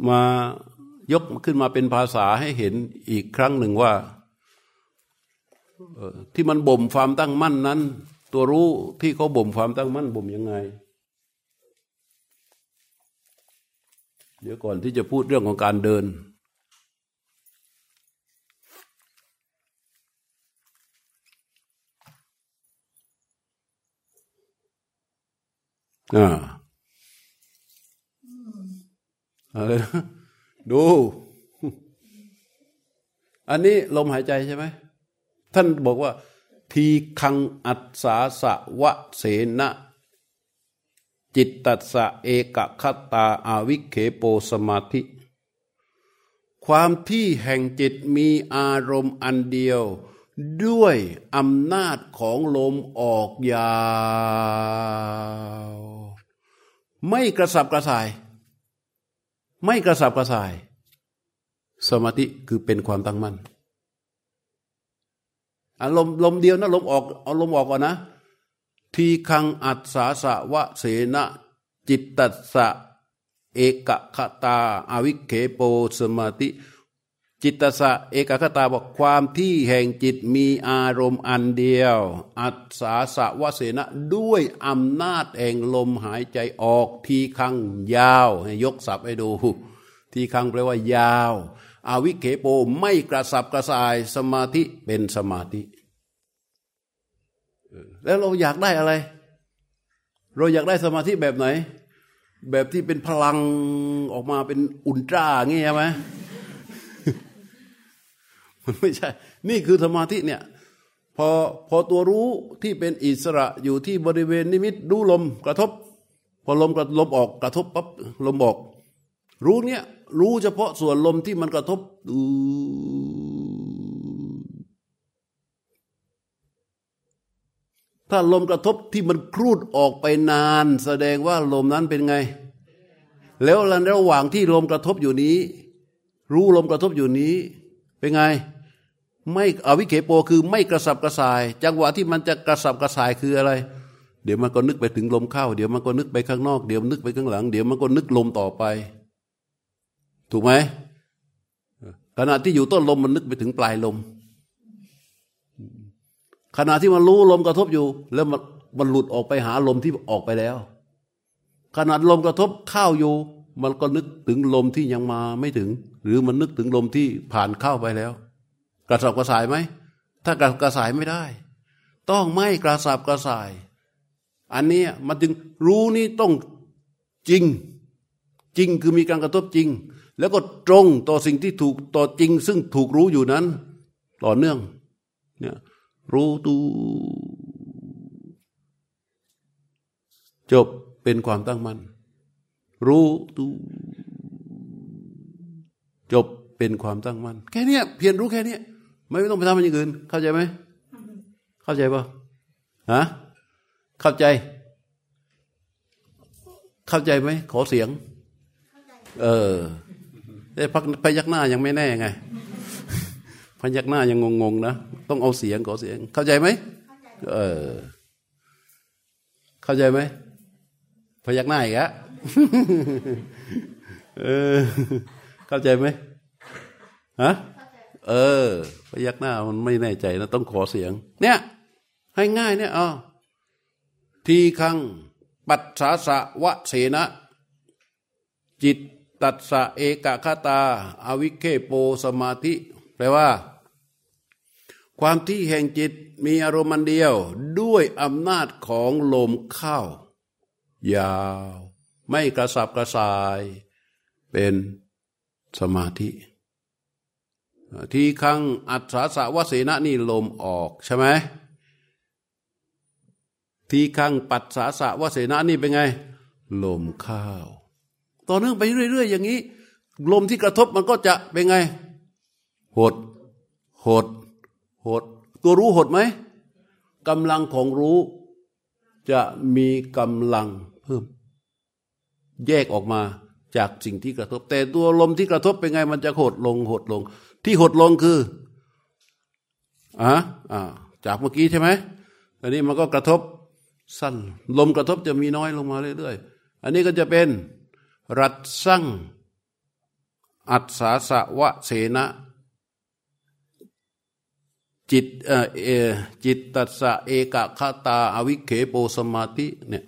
มายกขึ้นมาเป็นภาษาให้เห็นอีกครั้งหนึ่งว่า ที่มันบ่มความตั้งมั่นนั้น ตัวรู้ที่เขาบ่มความตั้งมั่นบ่มยังไง เดี๋ยวก่อนที่จะพูดเรื่องของการเดิน อ่าอะไรดู อันนี้ลมหายใจใช่ไหม ท่านบอกว่า ทีคังอัศสาสะวะเสนะจิตตัสสะเอกคตาอาวิเคโปสมาธิ ความที่แห่งจิตมีอารมณ์อันเดียว ด้วยอำนาจของลมออกยาว ไม่กระสับกระส่าย ไม่กระสับกระส่าย สมาธิคือเป็นความตั้งมั่น อารมณ์ลมเดียวนะลมออกเอาลมออกก่อนนะ ทีคังอัศสาสะวะเสนะจิตตัสสะเอกคตาอาวิเคโปสมาติ จิตตสะเอกคตาบอกความที่แห่งจิตมีอารมณ์อันเดียว อัศสาสะวเสนะด้วยอำนาจแห่งลมหายใจออกทีคังยาว ยกศัพท์ให้ดู ทีคังแปลว่ายาวอาวิเคโปไม่กระสับกระส่ายสมาธิเป็นสมาธิ แล้วเราอยากได้อะไร เราอยากได้สมาธิแบบไหน แบบที่เป็นพลังออกมาเป็นอุลตร้าเงี้ยไหมมันไม่ใช่ นี่คือสมาธิเนี่ยพอพอตัวรู้ที่เป็นอิสระอยู่ที่บริเวณนิมิตรู้ลมกระทบ พอลมกระลมออกกระทบปั๊บลมออก รู้เนี่ยรู้เฉพาะส่วนลมที่มันกระทบ ถ้าลมกระทบที่มันครูดออกไปนาน แสดงว่าลมนั้นเป็นไง แล้วระหว่างที่ลมกระทบอยู่นี้ รู้ลมกระทบอยู่นี้ เป็นไง ไม่อวิเคโปคือไม่กระสับกระส่าย จังหวะที่มันจะกระสับกระส่ายคืออะไร เดี๋ยวมันก็นึกไปถึงลมเข้า เดี๋ยวมันก็นึกไปข้างนอก เดี๋ยวนึกไปข้างหลัง เดี๋ยวมันก็นึกลมต่อไป ถูกไหมขณะที่อยู่ต้นลมมันนึกไปถึงปลายลม ขณะที่มันรู้ลมกระทบอยู่ แล้วมันมันหลุดออกไปหาลมที่ออกไปแล้ว ขณะลมกระทบเข้าอยู่ มันก็นึกถึงลมที่ยังมาไม่ถึง หรือมันนึกถึงลมที่ผ่านเข้าไปแล้ว กระสับกระส่ายไหมถ้ากระกระสายไม่ได้ ต้องไม่กระสับกระส่าย อันนี้มันจึงรู้นี่ต้องจริง จริงคือมีการกระทบจริง แล้วก็ตรงต่อสิ่งที่ถูกต่อจริง ซึ่งถูกรู้อยู่นั้น ต่อเนื่องเนี่ย รู้ตูจบเป็นความตั้งมั่นรู้ตูจบเป็นความตั้งมั่นแค่นี้เพียรรู้แค่นี้ไม่ต้องไปทำอะไรอย่างอื่น เข้าใจไหมเข้าใจปะฮะเข้าใจ เข้าใจไหมขอเสียง เออแต่พักพยักหน้ายังไม่แน่ไง พยักหน้ายังงงๆนะต้องเอาเสียงขอเสียง เข้าใจไหมเออ เข้าใจไหมพยักหน้าอีกอะเออ เข้าใจไหมฮะเออ พยักหน้ามันไม่แน่ใจนะต้องขอเสียง เนี่ย ให้ง่ายเนี่ยอ๋อทีคัง ปัสสาสะวะเสนะ จิตตัสสะเอกคตาอาวิเคโปสมาธิ แปลว่า ความที่แห่งจิตมีอารมณ์เดียวด้วยอำนาจของลมเข้ายาว ไม่กระสับกระส่าย เป็นสมาธิ ที่ขังอัศสาวเสนะนี่ลมออกใช่ไหมที่ขังปัสสาสะวเสนะนี่เป็นไง ลมเข้าต่อเนื่องไปเรื่อย ๆ อย่างนี้ ลมที่กระทบมันก็จะเป็นไง หด หด หด ตัวรู้หดไหมกำลังของรู้ จะมีกำลังเพิ่ม แยกออกมาจากสิ่งที่กระทบ แต่ตัวลมที่กระทบเป็นไง มันจะหดลงหดลง ที่หดลงคืออ่าอ่าจากเมื่อกี้ใช่ไหมอันนี้มันก็กระทบสั้น ลมกระทบจะมีน้อยลงมาเรื่อยๆ อันนี้ก็จะเป็นรัตสังอัศาสวะเสนะ จิตเออจิตตัสสะเอกคตาอวิเคโปสมาธิเนี่ย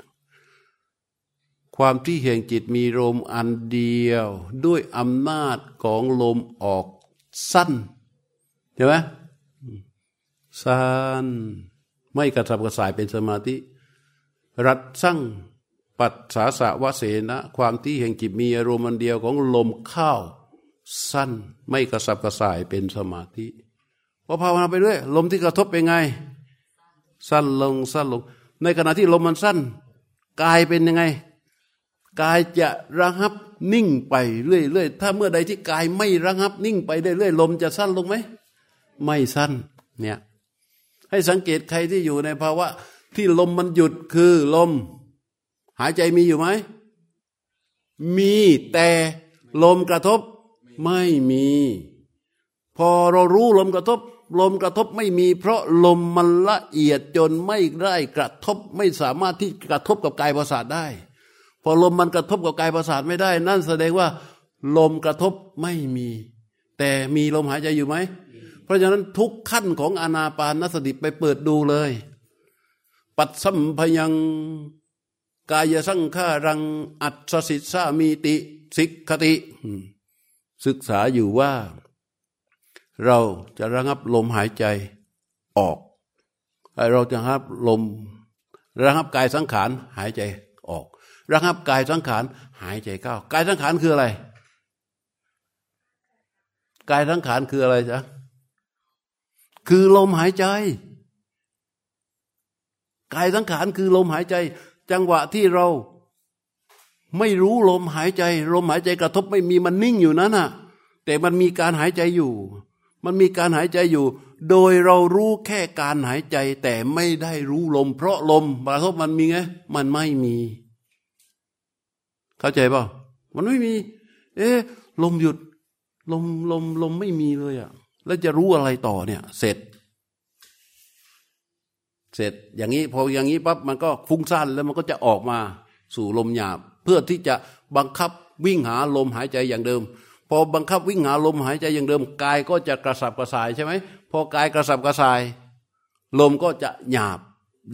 ความที่แห่งจิตมีลมอันเดียว ด้วยอำนาจของลมออกสั้นใช่ไหมสั้นไม่กระสับกระส่ายเป็นสมาธิ รัดสั่งปัสสาสะวะเสนะความที่แห่งจิตมีอารมณ์เดียวของลมเข้าสั้นไม่กระสับกระส่ายเป็นสมาธิ พอภาวนาไปเรื่อยลมที่กระทบเป็นไง สั้นลงสั้นลง ในขณะที่ลมมันสั้นกายเป็นยังไงกายจะระงับนิ่งไปเรื่อยๆ ถ้าเมื่อใดที่กายไม่ระงับนิ่งไปเรื่อยๆลมจะสั้นลงไหม ไม่สั้นเนี่ยให้สังเกตใครที่อยู่ในภาวะ ที่ลมมันหยุดคือลม หายใจมีอยู่ไหม มีแต่ลมกระทบไม่มี พอเรารู้ลมกระทบ ลมกระทบไม่มี เพราะลมมันละเอียดจนไม่ได้กระทบไม่สามารถที่กระทบกับกายประสาทได้ พอลมมันกระทบกับกายประสาทไม่ได้ นั่นแสดงว่า ลมกระทบไม่มี แต่มีลมหายใจอยู่ไหม เพราะฉะนั้นทุกขั้นของอนาปานสติไปเปิดดูเลย ปัดสัมพยังกายสังขารัง อัศสิสามีติสิกขติ ศึกษาอยู่ว่า เราจะระงับลมหายใจออก เราจะระงับลมระงับกายสังขารหายใจออก ระงับกายสังขารหายใจเข้ากายสังขารคืออะไร กายสังขารคืออะไรจ๊ะคือลมหายใจกายสังขารคือลมหายใจ จังหวะที่เราไม่รู้ลมหายใจ ลมหายใจกระทบไม่มีมันนิ่งอยู่นั้นน่ะ แต่มันมีการหายใจอยู่ มันมีการหายใจอยู่ โดยเรารู้แค่การหายใจแต่ไม่ได้รู้ลม เพราะลมกระทบมันมีไง มันไม่มี เข้าใจป่ะมันไม่มี เอ๊ะลมหยุด ลมลมลมไม่มีเลยอะแล้วจะรู้อะไรต่อเนี่ย เสร็จ เสร็จอย่างนี้พออย่างนี้ปั๊บมันก็ฟุ้งซ่านแล้วมันก็จะออกมาสู่ลมหยาบ เพื่อที่จะบังคับวิ่งหาลมหายใจอย่างเดิม พอบังคับวิ่งหาลมหายใจอย่างเดิมกายก็จะกระสับกระส่ายใช่ไหมพอกายกระสับกระส่าย ลมก็จะหยาบ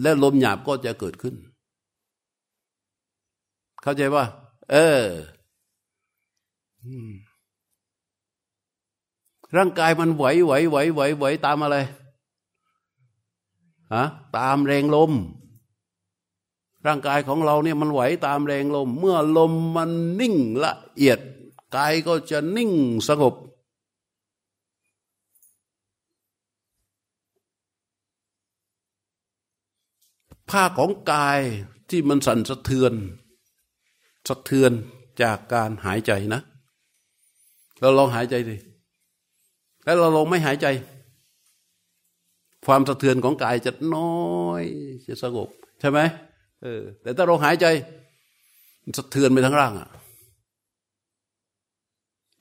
และลมหยาบก็จะเกิดขึ้น เข้าใจป่ะเออร่างกายมันไหวไหวไหวไหวไหวตามอะไรฮะตามแรงลม ร่างกายของเราเนี่ยมันไหวตามแรงลม เมื่อลมมันนิ่งละเอียด กายก็จะนิ่งสงบ ผ้าของกายที่มันสั่นสะเทือน สะเทือนจากการหายใจนะเราลองหายใจดิแล้วเราลองไม่หายใจ ความสะเทือนของกายจะน้อยจะสงบ ใช่ไหมเออแต่ถ้าเราหายใจ สะเทือนไปทั้งร่างอะ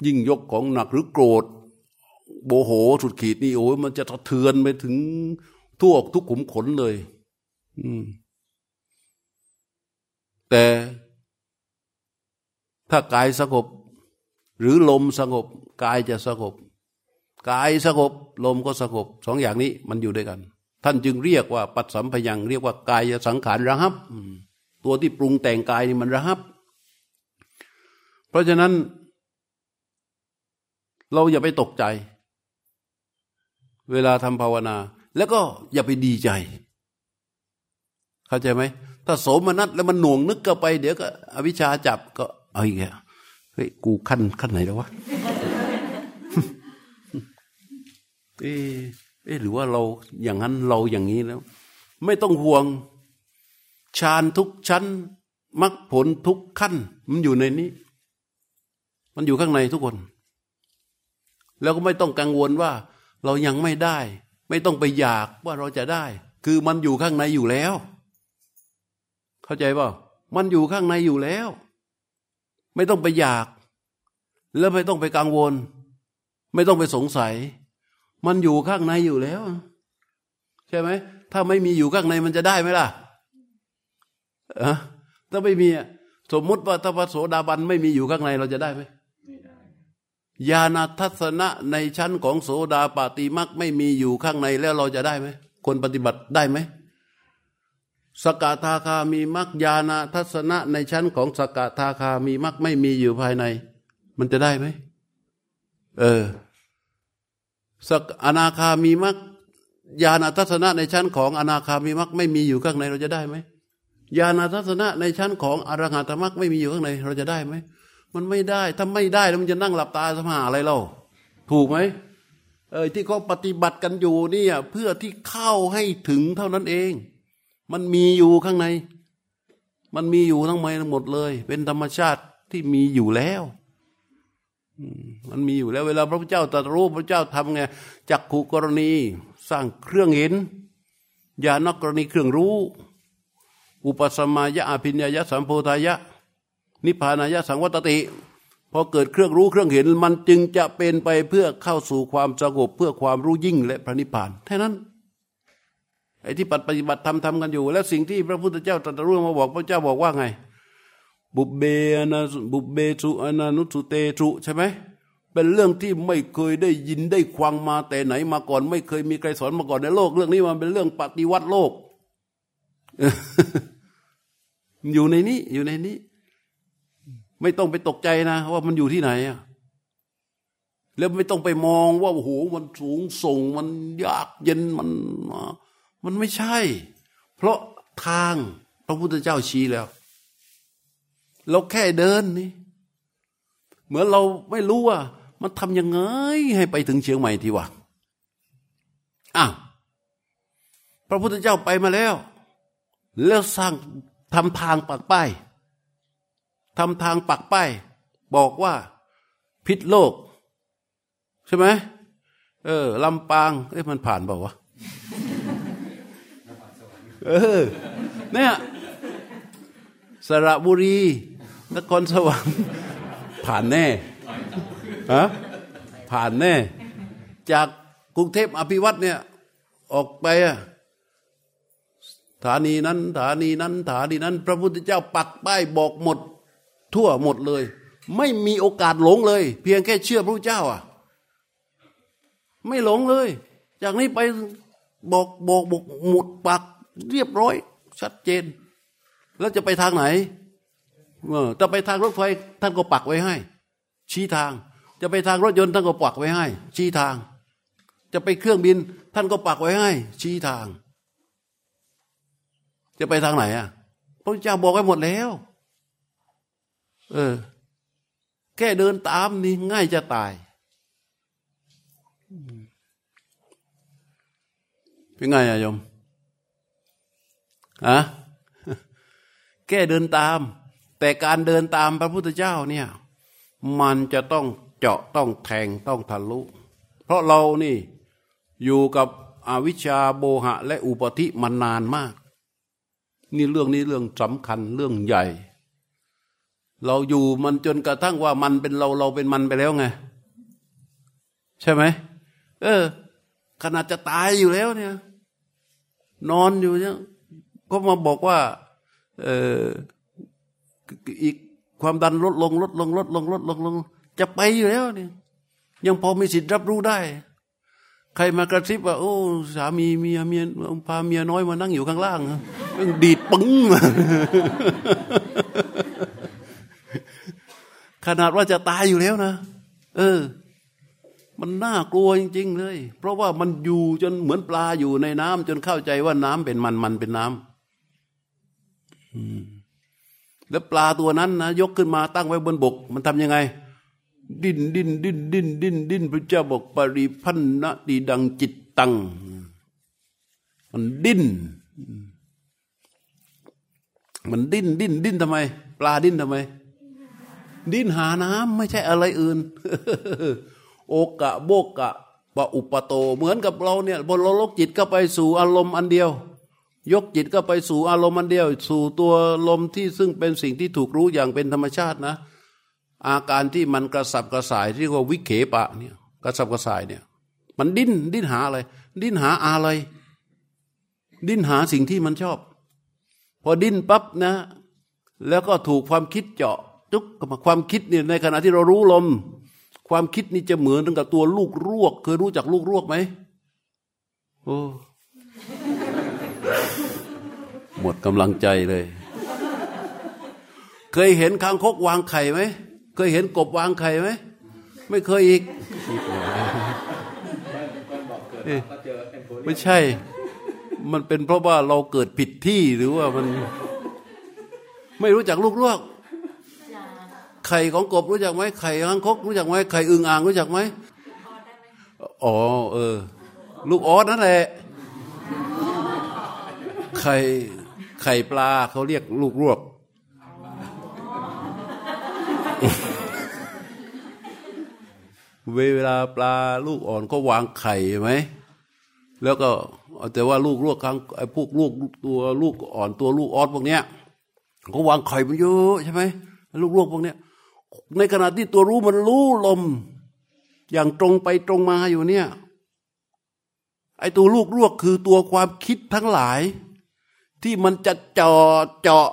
ยิ่งยกของหนักหรือโกรธโบโหสุดขีดนี่โอ้ยมันจะสะเทือนไปถึงทั่วทุกขุมขนเลย อืม แต่ถ้ากายสงบ หรือลมสงบกายจะสงบกายสงบลมก็สงบสองอย่างนี้มันอยู่ด้วยกัน ท่านจึงเรียกว่า ปัจสัมพยัง เรียกว่ากายสังขารระหับตัวที่ปรุงแต่งกายนี่มันระหับ เพราะฉะนั้น เราอย่าไปตกใจ เวลาทำภาวนา แล้วก็อย่าไปดีใจ เข้าใจไหม ถ้าโสมนัสแล้วมันหน่วงนึกก็ไป เดี๋ยวก็ อวิชชาจับก็ เอาอีกแล้วเฮ้ยกูขั้นขั้นไหนแล้ววะเอเอหรือว่าเราอย่างนั้นเราอย่างนี้แล้ว ไม่ต้องห่วงฌานทุกชั้นมรรคผลทุกขั้น มันอยู่ในนี้ มันอยู่ข้างในทุกคน แล้วก็ไม่ต้องกังวลว่าเรายังไม่ได้ ไม่ต้องไปอยากว่าเราจะได้ คือมันอยู่ข้างในอยู่แล้ว เข้าใจป่ามันอยู่ข้างในอยู่แล้ว ไม่ต้องไปอยาก แล้วไม่ต้องไปกังวล ไม่ต้องไปสงสัย มันอยู่ข้างในอยู่แล้ว ใช่ไหมถ้าไม่มีอยู่ข้างในมันจะได้ไหมล่ะอะถ้าไม่มีสมมุติว่าถ้าพระโสดาบันไม่มีอยู่ข้างในเราจะได้ไหม ญาณทัศนะในชั้นของโสดาปาติมักไม่มีอยู่ข้างในแล้วเราจะได้ไหมคนปฏิบัติได้ไหมสกทาคามีมักญาณทัศนะในชั้นของสกทาคามีมักไม่มีอยู่ภายใน มันจะได้ไหมเออสกอนาคามีมักญาณทัศนะในชั้นของอนาคามีมักไม่มีอยู่ข้างในเราจะได้ไหมญาณทัศนะในชั้นของอรหัตมักไม่มีอยู่ข้างในเราจะได้ไหม มันไม่ได้ ถ้าไม่ได้แล้วมันจะนั่งหลับตาสมาอะไรเราถูกไหมเออที่เขาปฏิบัติกันอยู่เนี่ยเพื่อที่เข้าให้ถึงเท่านั้นเอง มันมีอยู่ข้างใน มันมีอยู่ทั้งไม่ทั้งหมดเลย เป็นธรรมชาติที่มีอยู่แล้วมันมีอยู่แล้ว เวลาพระพุทธเจ้าตรัสรู้พระเจ้าทำไงจักขูกรณีสร้างเครื่องเห็นญาณกรณีเครื่องรู้ อุปสมายะอภิญญายะสัมโพธายะ นิพพานายะสังวัตติพอเกิดเครื่องรู้เครื่องเห็นมันจึงจะเป็นไปเพื่อเข้าสู่ความสงบเพื่อความรู้ยิ่งและพระนิพพานแค่นั้นไอ้ที่ปฏิบัติทำทำกันอยู่ และสิ่งที่พระพุทธเจ้าตรัสรู้มาบอกพระเจ้าบอกว่าไง บุเบนาบุเบสุอนานุสุเตสุใช่ไหมเป็นเรื่องที่ไม่เคยได้ยินได้ควังมาแต่ไหนมาก่อน ไม่เคยมีใครสอนมาก่อนในโลก เรื่องนี้มันเป็นเรื่องปฏิวัติโลก อยู่ในนี้อยู่ในนี้ ไม่ต้องไปตกใจนะ ว่ามันอยู่ที่ไหนอะแล้วไม่ต้องไปมองว่าโอ้โหมันสูงส่งมันยากเย็นมันมันไม่ใช่ เพราะทางพระพุทธเจ้าชี้แล้ว เราแค่เดินนี่ เหมือนเราไม่รู้ว่า มันทำยังไงให้ไปถึงเชียงใหม่ทีวะอ้าวพระพุทธเจ้าไปมาแล้ว แล้วสร้างทำทางปักป้าย ทำทางปักป้ายบอกว่าพิษโลก ใช่ไหมเออลำปางเอ้ยมันผ่านเปล่าวะเออเนี่ยสระบุรีนครสวรรค์ผ่านแน่ฮะผ่านแน่ จากกรุงเทพอภิวัตเนี่ย ออกไปอะฐานีนั้นฐานีนั้นฐานีนั้น พระพุทธเจ้าปักป้ายบอกหมด ทั่วหมดเลย ไม่มีโอกาสหลงเลย เพียงแค่เชื่อพระเจ้าอะ ไม่หลงเลย จากนี้ไปบอกบอกบอกหมดปัก เรียบร้อย ชัดเจน แล้วจะไปทางไหนเออจะไปทางรถไฟท่านก็ปักไว้ให้ ชี้ทาง จะไปทางรถยนต์ท่านก็ปักไว้ให้ ชี้ทาง จะไปเครื่องบิน ท่านก็ปักไว้ให้ ชี้ทาง จะไปทางไหนอะพระเจ้าบอกไว้หมดแล้ว เออ แค่เดินตามนี่ง่ายจะตาย เป็นไงอะโยมอะแค่เดินตาม แต่การเดินตามพระพุทธเจ้าเนี่ย มันจะต้องเจาะต้องแทงต้องทะลุ เพราะเรานี่อยู่กับอวิชชาโบหะ และอุปธิมันนานมาก นี่เรื่องนี้เรื่องสำคัญเรื่องใหญ่ เราอยู่มันจนกระทั่งว่ามันเป็นเราเราเป็นมันไปแล้วไง ใช่ไหมเออ ขนาดจะตายอยู่แล้วเนี่ย นอนอยู่เนี่ยก็มาบอกว่า เอออีกความดันลดลงลดลงลดลงลดลงลง จะไปอยู่แล้วเนี่ยยังพอมีสิทธิ์รับรู้ได้ ใครมากระซิบว่า โอ้ สามีเมียเมียพาเมียน้อยมานั่งอยู่ข้างล่างดีดปึ้งมา ขนาดว่าจะตายอยู่แล้วนะ เออ มันน่ากลัวจริง ๆ เลย เพราะว่ามันอยู่จนเหมือนปลาอยู่ในน้ำจนเข้าใจว่าน้ำเป็นมันมันเป็นน้ำแล้วปลาตัวนั้นนะยกขึ้นมาตั้งไว้บนบก มันทำยังไง ดิ้นดิ้นดิ้นดิ้นดิ้นดิ้นพระเจ้าบอกปริพันนะดีดังจิตตัง มันดิ้น มันดิ้นดิ้นดิ้นทำไม ปลาดิ้นทำไม ดิ้นหาน้ำไม่ใช่อะไรอื่น โอกะโบกะปะอุปโต เหมือนกับเราเนี่ยบนโลกจิตก็ไปสู่อารมณ์อันเดียว ยกจิตก็ไปสู่อารมณ์อันเดียว สู่ตัวลมที่ซึ่งเป็นสิ่งที่ถูกรู้อย่างเป็นธรรมชาตินะ อาการที่มันกระสับกระส่ายที่ว่าวิเขปะเนี่ยกระสับกระส่ายเนี่ย มันดิ้นดิ้นหาอะไร ดิ้นหาอะไร ดิ้นหาสิ่งที่มันชอบ พอดิ้นปั๊บนะ แล้วก็ถูกความคิดเจาะ จุกกับความคิดเนี่ยในขณะที่เรารู้ลม ความคิดนี่จะเหมือนกับตัวลูกรวก เคยรู้จักลูกรวกไหมโอ้หมดกำลังใจเลย เคยเห็นคางคกวางไข่ไหม เคยเห็นกบวางไข่ไหม ไม่เคยอีก ไม่ใช่ มันเป็นเพราะว่าเราเกิดผิดที่หรือว่ามัน ไม่รู้จักลูกรวก ไข่ของกบรู้จักไหมไข่หางคกรู้จักไหมไข่อึงอ่างรู้จักไหมอ๋อเออ ลูกออสนั่นแหละไข่ไข่ปลาเขาเรียกลูกรวกเวลาปลาลูกอ่อนก็วางไข่ไหม แล้วก็แต่ว่าลูกรวกครั้งไอ้พวกลูกตัวลูกอ่อนตัวลูกออสพวกเนี้ยเขาวางไข่มันเยอะใช่ไหมลูกรวกพวกเนี้ย ในขณะที่ตัวรู้มันรู้ลม อย่างตรงไปตรงมาอยู่เนี่ย ไอ้ตัวลูกรวกคือตัวความคิดทั้งหลาย ที่มันจะเจาะเจาะ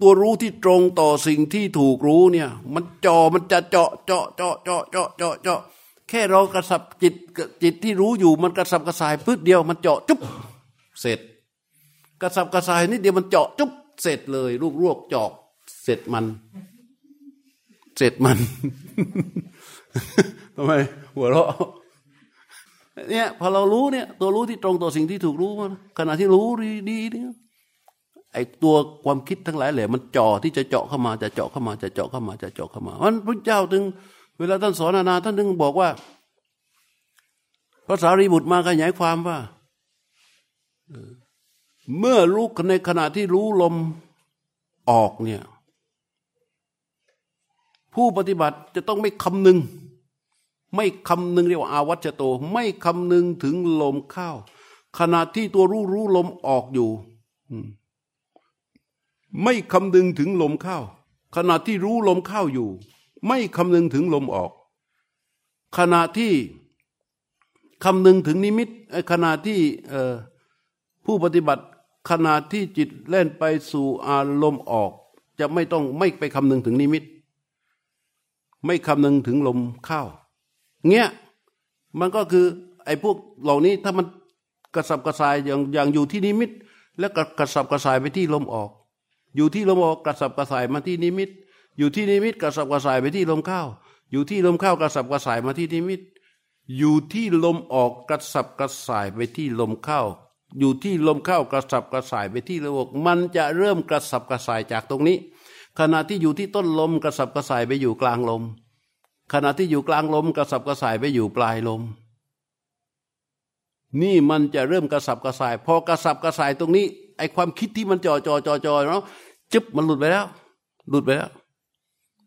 ตัวรู้ที่ตรงต่อสิ่งที่ถูกรู้เนี่ย มันจ่อมันจะเจาะเจาะเจาะเจาะเจาะเจาะเจาะแค่เรากระสับจิตจิตที่รู้อยู่มันกระสับกระส่ายพืชเดียวมันเจาะจุ๊บเสร็จ กระสับกระส่ายนิดเดียวมันเจาะจุ๊บเสร็จเลยลูกรวกเจาะเสร็จมัน เสร็จมันทำไม หัวเราะเนี่ยพอเรารู้เนี่ย ตัวรู้ที่ตรงต่อสิ่งที่ถูกรู้มันขณะที่รู้ดีๆเนี่ยไอ้ตัวความคิดทั้งหลายแหละมันจ่อที่จะเจาะเข้ามาจะเจาะเข้ามาจะเจาะเข้ามาจะเจาะเข้ามาเพราะพระเจ้าถึง เวลาท่านสอนนานาท่านถึงบอกว่าพระสารีบุตรมาขยายความว่าเมื่อรู้ในขณะที่รู้ลมออกเนี่ย ผู้ปฏิบัติจะต้องไม่คำนึง ไม่คำนึงเรียกว่าอาวัจโต ไม่คำนึงถึงลมเข้าขณะที่ตัวรู้รู้ลมออกอยู่ ไม่คำนึงถึงลมเข้า ขณะที่รู้ลมเข้าอยู่ ไม่คำนึงถึงลมออก ขณะที่คำนึงถึงนิมิตขณะที่ผู้ปฏิบัติขณะที่จิตเล่นไปสู่อารมณ์ออก จะไม่ต้องไม่ไปคำนึงถึงนิมิต ไม่คำนึงถึงลมเข้าเงี้ยมันก็คือไอ้พวกเหล่านี้ถ้ามันกระสับกระส่ายอย่างอย่างอยู่ที่นิมิต แล้วกระสับกระส่ายไปที่ลมออก อยู่ที่ลมออกกระสับกระส่ายมาที่นิมิต อยู่ที่นิมิตกระสับกระส่ายไปที่ลมเข้า อยู่ที่ลมเข้ากระสับกระส่ายมาที่นิมิต อยู่ที่ลมออกกระสับกระส่ายไปที่ลมเข้า อยู่ที่ลมเข้ากระสับกระส่ายไปที่ลมออก มันจะเริ่มกระสับกระส่ายจากตรงนี้ ขณะที่อยู่ที่ต้นลมกระสับกระส่ายไปอยู่กลางลม ขณะที่อยู่กลางลมกระสับกระส่ายไปอยู่ปลายลม นี่มันจะเริ่มกระสับกระส่าย พอกระสับกระส่ายตรงนี้ไอความคิดที่มันจ่อจ่อจ่อจ่อเนาะจึ๊บมันหลุดไปแล้ว หลุดไปแล้ว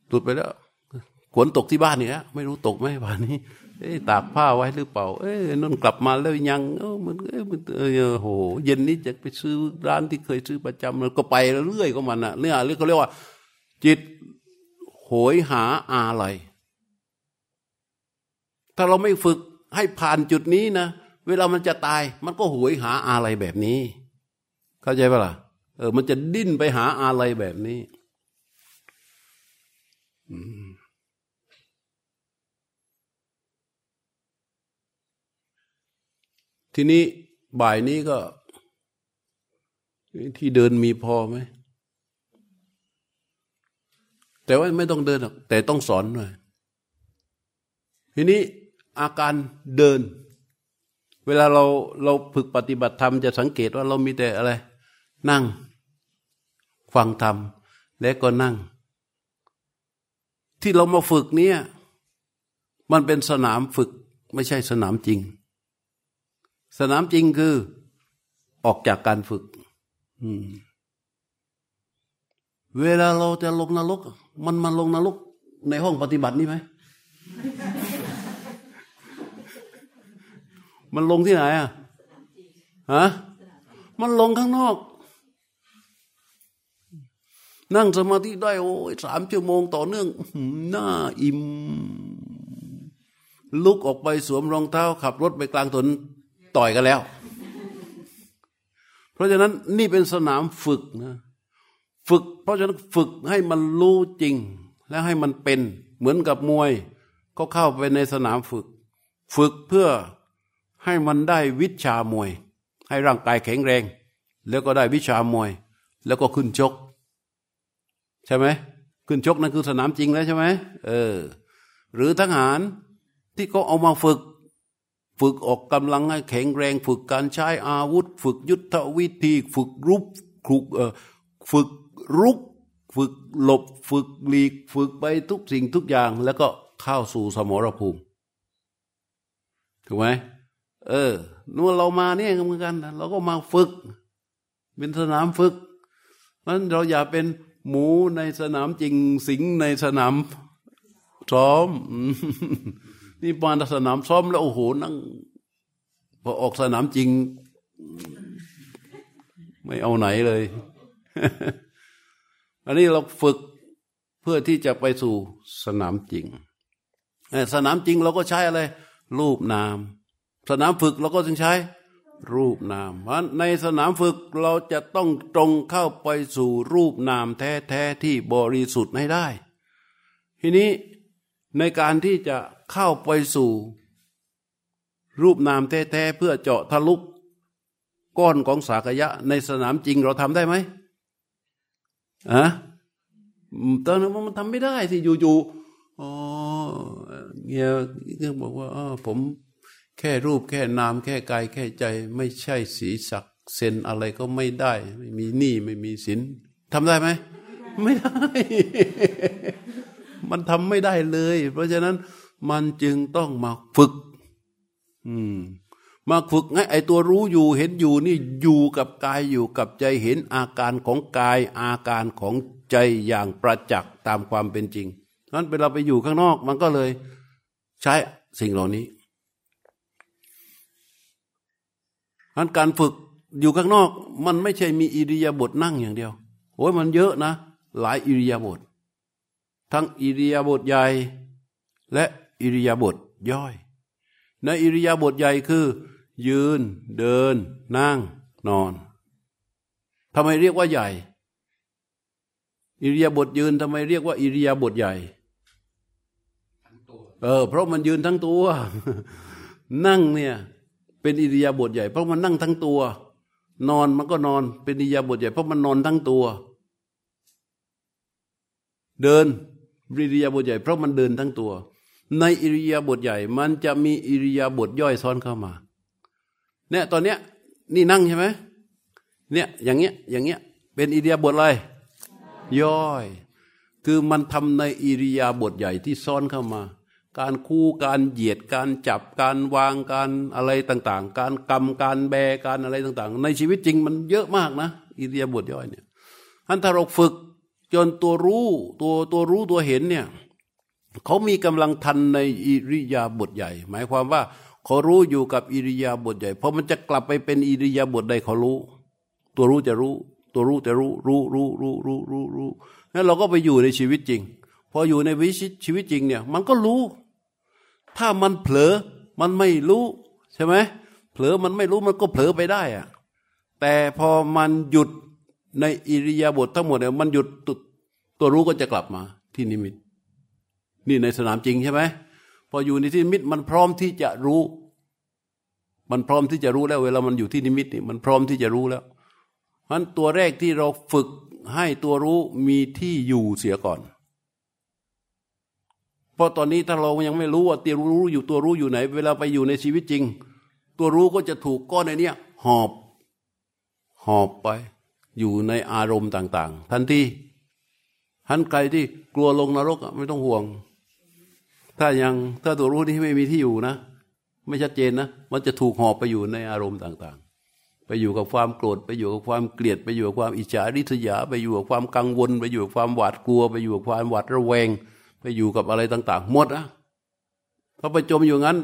หลุดไปแล้วฝนตกที่บ้านเนี่ยไม่รู้ตกไหมบ้านนี้เอ้ตากผ้าไว้หรือเปล่า เอ้นั่นกลับมาแล้วยังเออมันเอ้มันเออโห เย็นนี้จะไปซื้อร้านที่เคยซื้อประจำมันก็ไปเรื่อยก็มันอะเนี่ยเรียกเขาเรียกว่า จิตโหยหาอะไร ถ้าเราไม่ฝึกให้ผ่านจุดนี้นะ เวลามันจะตาย มันก็โหยหาอะไรแบบนี้ เข้าใจปะล่ะเออ มันจะดิ้นไปหาอะไรแบบนี้ทีนี้บ่ายนี้ก็ ที่เดินมีพอไหม แต่ว่าไม่ต้องเดินหรอกแต่ต้องสอนหน่อยทีนี้อาการเดิน เวลาเราเราฝึกปฏิบัติธรรมจะสังเกตว่าเรามีแต่อะไร นั่ง ฟังธรรม และก็นั่ง ที่เรามาฝึกเนี่ย มันเป็นสนามฝึกไม่ใช่สนามจริง สนามจริงคือออกจากการฝึก เวลาเราจะลงนรก มันมาลงนรกในห้องปฏิบัตินี่ไหม มันลงที่ไหนอะฮะมันลงข้างนอก นั่งสมาธิได้โอ้ยสามชั่วโมงต่อเนื่องหน้าอิ่มลุกออกไปสวมรองเท้า ขับรถไปกลางถนนต่อยกันแล้ว เพราะฉะนั้นนี่เป็นสนามฝึกนะ ฝึก เพราะฉะนั้นฝึกให้มันรู้จริง และให้มันเป็นเหมือนกับมวย ก็เข้าไปในสนามฝึก ฝึกเพื่อให้มันได้วิชามวย ให้ร่างกายแข็งแรง แล้วก็ได้วิชามวย แล้วก็ขึ้นชก ใช่ไหมขึ้นชกนั่นคือสนามจริงแล้วใช่ไหมเออ หรือทหารที่เขาเอามาฝึก ฝึกออกกำลังให้แข็งแรง ฝึกการใช้อาวุธ ฝึกยุทธวิธี ฝึกรุกฝึกเออฝึก รุกฝึกหลบฝึกหลีกฝึกไปทุกสิ่งทุกอย่าง แล้วก็เข้าสู่สมรภูมิถูกไหมเออนู่นเรามาเนี่ยเหมือนกัน เราก็มาฝึก เป็นสนามฝึกนั้นเราอย่าเป็นหมูในสนามจริงสิงในสนามซ้อม นี่ปานสนามซ้อมแล้วโอ้โหนั่งพอออกสนามจริง ไม่เอาไหนเลย อันนี้เราฝึกเพื่อที่จะไปสู่สนามจริง สนามจริงเราก็ใช้อะไร รูปนาม สนามฝึกเราก็ต้องใช้ รูปนามเพราะในสนามฝึกเราจะต้องตรงเข้าไปสู่รูปนามแท้ๆที่บริสุทธิ์ให้ได้ ทีนี้ในการที่จะเข้าไปสู่รูปนามแท้ๆเพื่อเจาะทะลุก้อนของสากยะในสนามจริงเราทำได้ไหม อะตอนนั้นมันทำไม่ได้สิอยู่ๆอ๋อเงี้ยเงี้ยบอกว่าอ๋อผมแค่รูปแค่นามแค่กายแค่ใจ ไม่ใช่สีสักเซนอะไรก็ไม่ได้ ไม่มีหนี้ไม่มีสินทำได้ไหม ไม่ได้ มันทำไม่ได้เลย เพราะฉะนั้นมันจึงต้องมาฝึก อืม มาฝึกให้ไอตัวรู้อยู่เห็นอยู่นี่อยู่กับกายอยู่กับใจเห็นอาการของกายอาการของใจอย่างประจักษ์ตามความเป็นจริงนั้นเวลาไปอยู่ข้างนอกมันก็เลยใช้สิ่งเหล่านี้นั้นการฝึกอยู่ข้างนอกมันไม่ใช่มีอิริยาบถนั่งอย่างเดียวโอ้ยมันเยอะนะ หลายอิริยาบถทั้งอิริยาบถใหญ่และอิริยาบถย่อย ในอิริยาบถใหญ่คือ ยืน เดิน นั่ง นอนทำไมเรียกว่าใหญ่ อิริยาบถยืนทำไมเรียกว่า อิริยาบถใหญ่เออ เพราะมันยืนทั้งตัว นั่งเนี่ย เป็นอิริยาบถใหญ่ เพราะมันนั่งทั้งตัว นอนมันก็นอน เป็นอิริยาบถใหญ่ เพราะมันนอนทั้งตัว เดินอิริยาบถใหญ่ เพราะมันเดินทั้งตัว ในอิริยาบถใหญ่ มันจะมีอิริยาบถย่อยซ้อนเข้ามา เนี่ยตอนเนี้ยนี่นั่งใช่ไหมเนี่ยอย่างเงี้ยอย่างเงี้ยเป็นอิริยบถอะไรย่อย คือมันทำในอิริยาบถใหญ่ที่ซ้อนเข้ามา การคู่การเหยียดการจับการวางการอะไรต่าง ๆ การกำการแบการอะไรต่างๆ ในชีวิตจริงมันเยอะมากนะอิเดียบทย่อยเนี่ยท่านถ้าเราฝึกจนตัวรู้ตัวตัวรู้ตัวเห็นเนี่ยเขามีกำลังทันในอิริยาบถใหญ่ หมายความว่า เขารู้อยู่กับอิริยาบถใหญ่พอมันจะกลับไปเป็นอิริยาบถใดเขารู้ ตัวรู้จะรู้ ตัวรู้จะรู้ รู้รู้รู้รู้รู้รู้แล้วเราก็ไปอยู่ในชีวิตจริง พออยู่ในวิชิตชีวิตจริงเนี่ย มันก็รู้ ถ้ามันเผลอมันไม่รู้ใช่ไหมเผลอมันไม่รู้มันก็เผลอไปได้อะแต่พอมันหยุดในอิริยาบถทั้งหมดเนี่ยมันหยุดตุตัวรู้ก็จะกลับมาที่นิมิต นี่ในสนามจริงใช่ไหม พออยู่ในที่นิมิตมันพร้อมที่จะรู้ มันพร้อมที่จะรู้แล้ว เวลามันอยู่ที่นิมิตนี่มันพร้อมที่จะรู้แล้วเพราะตัวแรกที่เราฝึกให้ตัวรู้มีที่อยู่เสียก่อน เพราะตอนนี้ถ้าเรายังไม่รู้ว่าตัวรู้อยู่ตัวรู้อยู่ไหน เวลาไปอยู่ในชีวิตจริง ตัวรู้ก็จะถูกก้อนในนี้หอบ หอบไป อยู่ในอารมณ์ต่าง ๆ ทันทีทันใครที่กลัวลงนรกไม่ต้องห่วง ถ้ายังถ้าตัวรู้ที่ไม่มีที่อยู่นะ ไม่ชัดเจนนะ มันจะถูกหอบไปอยู่ในอารมณ์ต่างๆ ไปอยู่กับความโกรธไปอยู่กับความเกลียด ไปอยู่กับความอิจฉาริษยา ไปอยู่กับความกังวล ไปอยู่กับความหวาดกลัว ไปอยู่กับความหวาดระแวง ไปอยู่กับอะไรต่าง ๆ หมดอะพอไปจมอยู่งั้น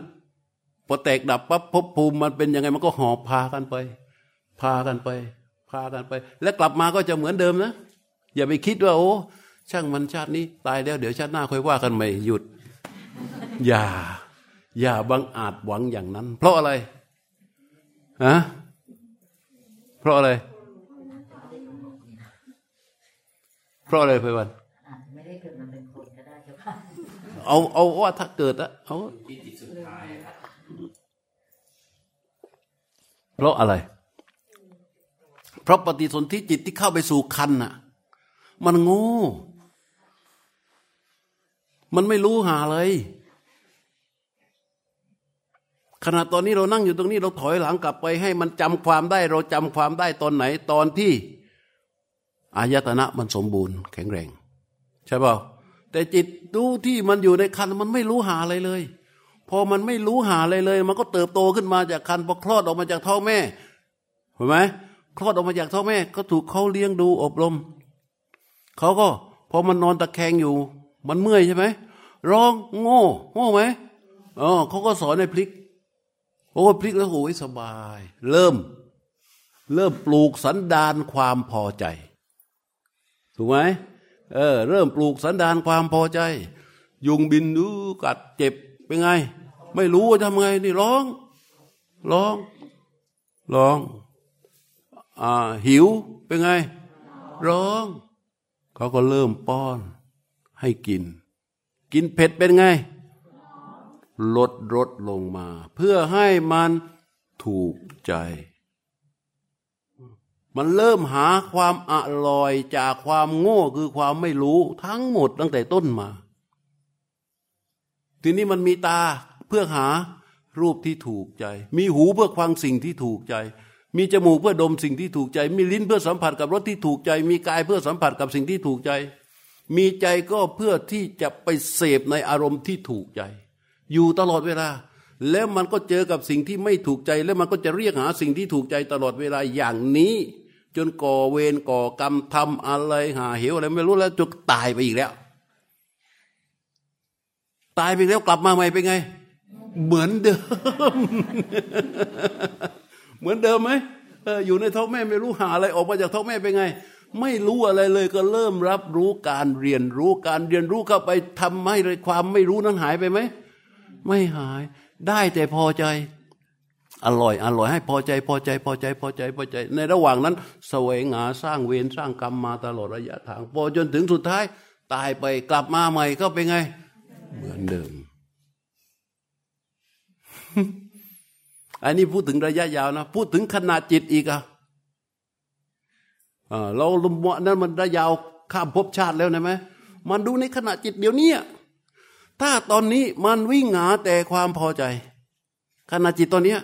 พอแตกดับปั๊บภพภูมิมันเป็นยังไงมันก็หอบพากันไป พากันไป พากันไป แล้วกลับมาก็จะเหมือนเดิมนะ อย่าไปคิดว่าโอ้ช่างมันชาตินี้ตายแล้วเดี๋ยวชาติหน้าค่อยว่ากันใหม่หยุด อย่า อย่าบังอาจหวังอย่างนั้น เพราะอะไรฮะเพราะอะไร เพราะอะไรเพื่อนเอาเอาว่าถ้าเกิดอะเอาเพราะอะไร เพราะปฏิสนธิจิตที่เข้าไปสู่คันน่ะ มันโง่ มันไม่รู้หาเลย ขณะตอนนี้เรานั่งอยู่ตรงนี้เราถอยหลังกลับไปให้มันจำความได้ เราจำความได้ตอนไหนตอนที่อายตนะมันสมบูรณ์แข็งแรง ใช่เปล่าแต่จิตรู้ที่มันอยู่ในคันมันไม่รู้หาอะไรเลย พอมันไม่รู้หาอะไรเลย มันก็เติบโตขึ้นมาจากคันพอคลอดออกมาจากท้องแม่เห็นไหมคลอดออกมาจากท้องแม่ ก็ถูกเขาเลี้ยงดูอบรมเขาก็พอมันนอนตะแคงอยู่ มันเมื่อยใช่ไหมร้องโง่ โง่ไหมอ๋อเขาก็สอนให้พลิก โอ้พลิกแล้วโอ้ยสบาย เริ่ม เริ่มปลูกสันดานความพอใจ ถูกไหมเออ เริ่มปลูกสันดานความพอใจ ยุงบินดูกัดเจ็บเป็นไง ไม่รู้ว่าทำไงนี่ร้องร้องร้องอ่าหิวเป็นไง ร้อง เขาก็เริ่มป้อน ให้กิน กินเผ็ดเป็นไง ลดลดลงมา เพื่อให้มันถูกใจ มันเริ่มหาความอร่อยจากความโง่คือความไม่รู้ทั้งหมดตั้งแต่ต้นมา ทีนี้มันมีตาเพื่อหารูปที่ถูกใจ มีหูเพื่อฟังสิ่งที่ถูกใจ มีจมูกเพื่อดมสิ่งที่ถูกใจ มีลิ้นเพื่อสัมผัสกับรสที่ถูกใจ มีกายเพื่อสัมผัสกับสิ่งที่ถูกใจ มีใจก็เพื่อที่จะไปเสพในอารมณ์ที่ถูกใจ อยู่ตลอดเวลา แล้วมันก็เจอกับสิ่งที่ไม่ถูกใจ แล้วมันก็จะเรียกหาสิ่งที่ถูกใจตลอดเวลาอย่างนี้ จนก่อเวรก่อกรรมทำอะไรหาเหวอะไรไม่รู้แล้วจนตายไปอีกแล้ว ตายไปแล้วกลับมาใหม่เป็นไง เหมือนเดิม เหมือนเดิมไหมอออยู่ในท้องแม่ไม่รู้หาอะไรออกมาจากท้องแม่เป็นไงไม่รู้อะไรเลยก็เริ่มรับรู้การเรียนรู้การเรียนรู้เข้าไปทำให้ความไม่รู้นั้นหายไปไหม ไม่หาย ได้แต่พอใจ อร่อยอร่อยให้พอใจ พอใจ พอใจ พอใจพอใจ ในระหว่างนั้นแสวงหาสร้างเวรสร้างกรรมมาตลอดระยะทาง พอจนถึงสุดท้าย ตายไปกลับมาใหม่ก็เป็นไง เหมือนเดิม อันนี้พูดถึงระยะยาวนะ พูดถึงขนาดจิตอีกอะเราลมวนั้นมันระยะยาวข้ามภพชาติแล้วนะไหมมันดูในขณะจิตเดี๋ยวนี้ ถ้าตอนนี้มันวิ่งหาแต่ความพอใจขณะจิตตอนนี้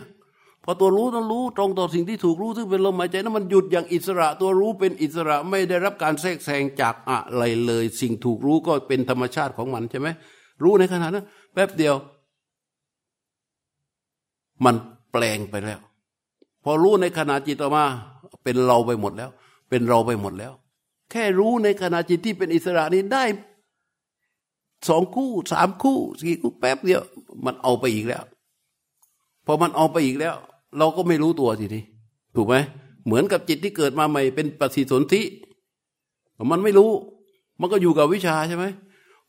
พอตัวรู้ต้องรู้ตรงต่อสิ่งที่ถูกรู้ซึ่งเป็นลมหายใจนั้นมันหยุดอย่างอิสระ ตัวรู้เป็นอิสระไม่ได้รับการแทรกแซงจากอะไรเลย สิ่งถูกรู้ก็เป็นธรรมชาติของมันใช่ไหมรู้ในขณะนั้นแป๊บเดียว มันแปลงไปแล้ว พอรู้ในขณะจิตออกมา เป็นเราไปหมดแล้ว เป็นเราไปหมดแล้ว แค่รู้ในขณะจิตที่เป็นอิสระนี้ได้ สองคู่สามคู่สี่คู่แป๊บเดียว มันเอาไปอีกแล้วพอมันเอาไปอีกแล้ว เราก็ไม่รู้ตัวทีนี้ถูกไหมเหมือนกับจิตที่เกิดมาใหม่เป็นปฏิสนธิมันไม่รู้ มันก็อยู่กับวิชาใช่ไหม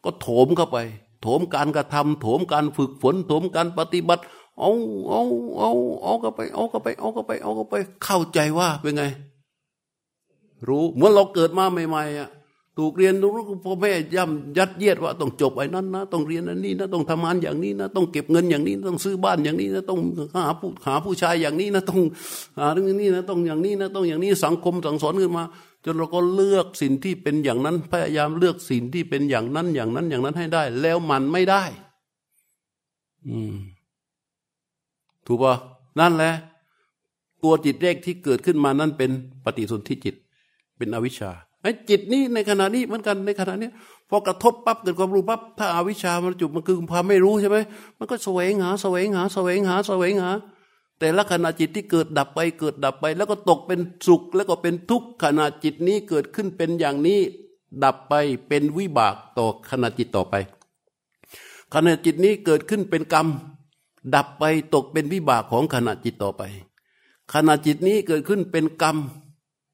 ก็โถมเข้าไป โถมการกระทำโถมการฝึกฝน โถมการปฏิบัติ เอาเอาเอาเอาก็ไปเอาก็ไปเอาก็ไปเอาก็ไป เข้าใจว่าเป็นไง รู้เหมื่อเราเกิดมาใหม่ๆอะ ถูกเรียนรู้พ่อแม่ย่ำยัดเยียดว่าต้องจบไอ้นั้นนะต้องเรียนอันนี้นะต้องทำงานอย่างนี้นะต้องเก็บเงินอย่างนี้ต้องซื้อบ้านอย่างนี้นะต้องหาผู้หาผู้ชายอย่างนี้นะต้องหาเรื่องนี้นะต้องอย่างนี้นะต้องอย่างนี้สังคมสั่งสอนขึ้นมา จนเราก็เลือกสิ่งที่เป็นอย่างนั้น พยายามเลือกสิ่งที่เป็นอย่างนั้นอย่างนั้นอย่างนั้นให้ได้ แล้วมันไม่ได้ อืม ถูกปะนั่นแหละตัวจิตเลขที่เกิดขึ้นมานั่นเป็นปฏิสนธิจิต เป็นอวิชชา ไอ้จิตนี้ในขณะนี้เหมือนกันในขณะนี้พอกระทบปั๊บเกิดความรู้ปั๊บถ้าอาวิชามันจุดมันคือความไม่รู้ใช่ไหมมันก็แสวงหาแสวงหาแสวงหาแสวงหา แต่ละขณะจิตที่เกิดดับไปเกิดดับไป แล้วก็ตกเป็นสุข แล้วก็เป็นทุกข์ขณะจิตนี้เกิดขึ้นเป็นอย่างนี้ ดับไปเป็นวิบากต่อขณะจิตต่อไป ขณะจิตนี้เกิดขึ้นเป็นกรรม ดับไปตกเป็นวิบากของขณะจิตต่อไป ขณะจิตนี้เกิดขึ้นเป็นกรรม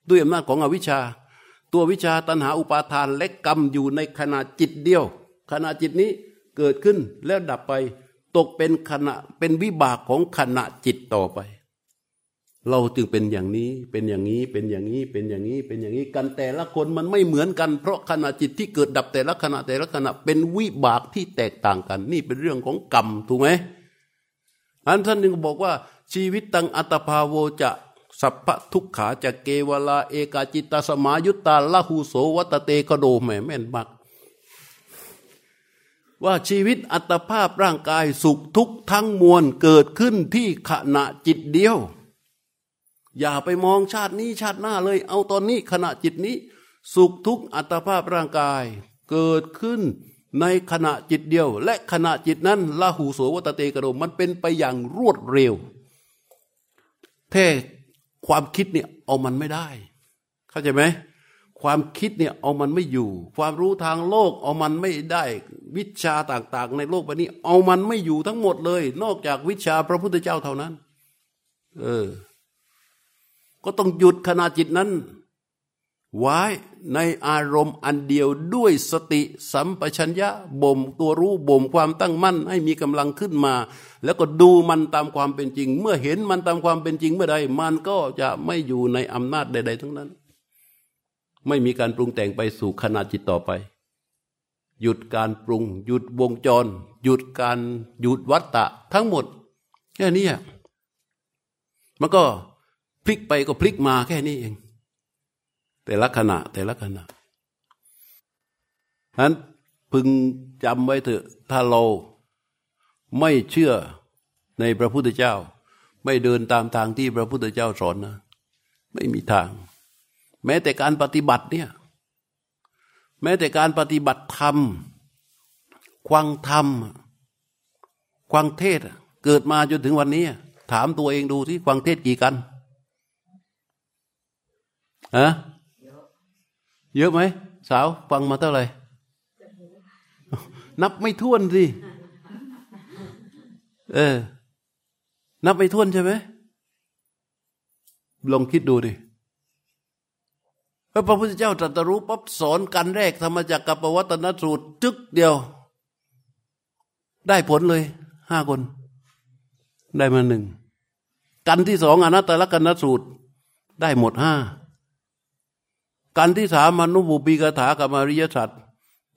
ด้วยอำนาจของอวิชชา ตัววิชาตัณหาอุปาทานและกรรมอยู่ในขณะจิตเดียว ขณะจิตนี้เกิดขึ้นแล้วดับไป ตกเป็นขณะเป็นวิบากของขณะจิตต่อไป เราจึงเป็นอย่างนี้เป็นอย่างนี้เป็นอย่างนี้เป็นอย่างนี้เป็นอย่างนี้กันแต่ละคนมันไม่เหมือนกัน เพราะขณะจิตที่เกิดดับแต่ละขณะแต่ละขณะเป็นวิบากที่แตกต่างกัน นี่เป็นเรื่องของกรรมถูกไหมอันท่านหนึ่งบอกว่าชีวิตตังอัตภาโวจะ สัพพทุกขาจะเกวลาเอกาจิตตสมายุตตาละหูโสวัตเตกโดแม่แม่นมากว่าชีวิตอัตภาพร่างกายสุขทุกทั้งมวลเกิดขึ้นที่ขณะจิตเดียว อย่าไปมองชาตินี้ชาติหน้าเลย เอาตอนนี้ขณะจิตนี้ สุขทุกอัตภาพร่างกาย เกิดขึ้นในขณะจิตเดียว และขณะจิตนั้นลาหูโสวัตเตกโดมันเป็นไปอย่างรวดเร็วแท้ ความคิดเนี่ยเอามันไม่ได้ เข้าใจไหมความคิดเนี่ยเอามันไม่อยู่ ความรู้ทางโลกเอามันไม่ได้ วิชาต่างๆ ในโลกใบนี้ เอามันไม่อยู่ทั้งหมดเลย นอกจากวิชาพระพุทธเจ้าเท่านั้น เออ ก็ต้องหยุดขณะจิตนั้น ไว้ในอารมณ์อันเดียวด้วยสติสัมปชัญญะบ่มตัวรู้บ่มความตั้งมั่นให้มีกำลังขึ้นมา แล้วก็ดูมันตามความเป็นจริง เมื่อเห็นมันตามความเป็นจริงเมื่อใด มันก็จะไม่อยู่ในอำนาจใด ๆ ทั้งนั้น ไม่มีการปรุงแต่งไปสู่ขนาดจิตต่อไป หยุดการปรุง หยุดวงจร หยุดการหยุดวัตตะ ทั้งหมด แค่นี้มันก็พลิกไปก็พลิกมาแค่นี้เอง แต่ละขณะ แต่ละขณะนั้นพึงจำไว้เถอะ ถ้าเราไม่เชื่อในพระพุทธเจ้า ไม่เดินตามทางที่พระพุทธเจ้าสอนนะ ไม่มีทาง แม้แต่การปฏิบัติเนี่ย แม้แต่การปฏิบัติธรรม ควังธรรม ควังเทศ เกิดมาจนถึงวันนี้ ถามตัวเองดูที่ควังเทศกี่กันฮะ เยอะไหมสาวฟังมาเท่าไหร่ นับไม่ท้วนสิ เออ นับไม่ท้วนใช่ไหมลองคิดดูดิพระพุทธเจ้าตรัสรู้ปั๊บสอนกันแรกธรรมจักรกับปวัตนสูตรจึกเดียว ได้ผลเลยห้าคน ได้มาหนึ่งกันที่สองอนัตตลกนสูตร ได้หมดห้า กันที่สามมนุบุปีกถากับอริยสัจ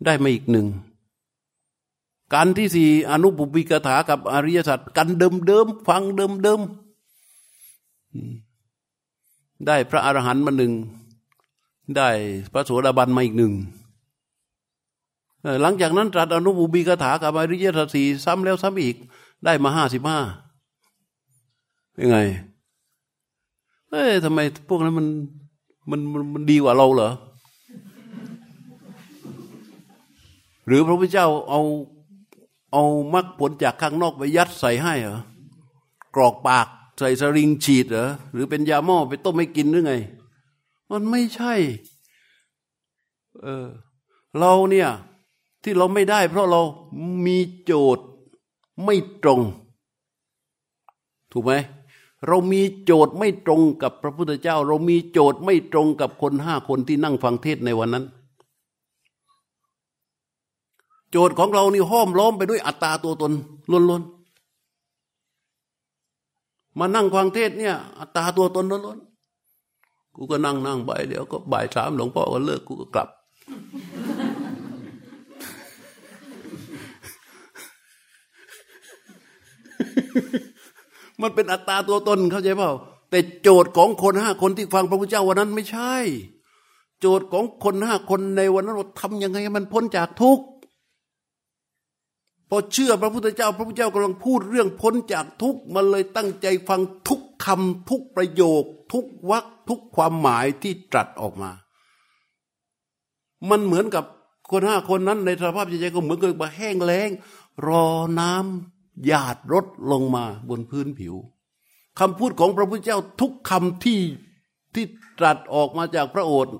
ได้มาอีกหนึ่งการที่สี่อนุบุปีกถากับอริยสัจกันเดิมเดิมฟังเดิมเดิมได้พระอรหันต์มาหนึ่งได้พระโสดาบันมาอีกหนึ่งหลังจากนั้นตรัสอนุบุบีกถากับอริยสัจสี่ซ้ำแล้วซ้ำอีก ได้มาห้าสิบห้ายังไงเอ้ยทำไมพวกนั้นมัน มันมันดีกว่าเราเหรอ หรือพระพุทธเจ้าเอาเอามรรคผลจากข้างนอกไปยัดใส่ให้เหรอกรอกปากใส่สริงฉีดเหรอหรือเป็นยาหม้อไปต้มให้กินหรือไง มันไม่ใช่ เออ เราเนี่ย ที่เราไม่ได้ เพราะเรามีโจทย์ไม่ตรง ถูกไหม เรามีโจทย์ไม่ตรงกับพระพุทธเจ้า เรามีโจทย์ไม่ตรงกับคนห้าคนที่นั่งฟังเทศในวันนั้น โจทย์ของเรานี่ห้อมล้อมไปด้วยอัตตาตัวตนล้วนๆมานั่งฟังเทศเนี่ย อัตตาตัวตนล้วนๆกูก็นั่งนั่งไปเดี๋ยวก็บ่ายสามหลวงพ่อก็เลิกกูก็กลับ มันเป็นอัตตาตัวตนเข้าใจเปล่า แต่โจทย์ของคนห้าคนที่ฟังพระพุทธเจ้าวันนั้นไม่ใช่ โจทย์ของคนห้าคนในวันนั้นว่าทำยังไงให้มันพ้นจากทุกข์พอเชื่อพระพุทธเจ้า พระพุทธเจ้ากำลังพูดเรื่องพ้นจากทุกข์มันเลยตั้งใจฟังทุกคำทุกประโยค ทุกวรรคทุกความหมายที่ตรัสออกมา มันเหมือนกับคนห้าคนนั้นในสภาพจิตใจก็เหมือนกับมาแห้งแล้ง รอน้ำ หยาดรดลงมาบนพื้นผิวคำพูดของพระพุทธเจ้าทุกคำที่ที่ตรัสออกมาจากพระโอษฐ์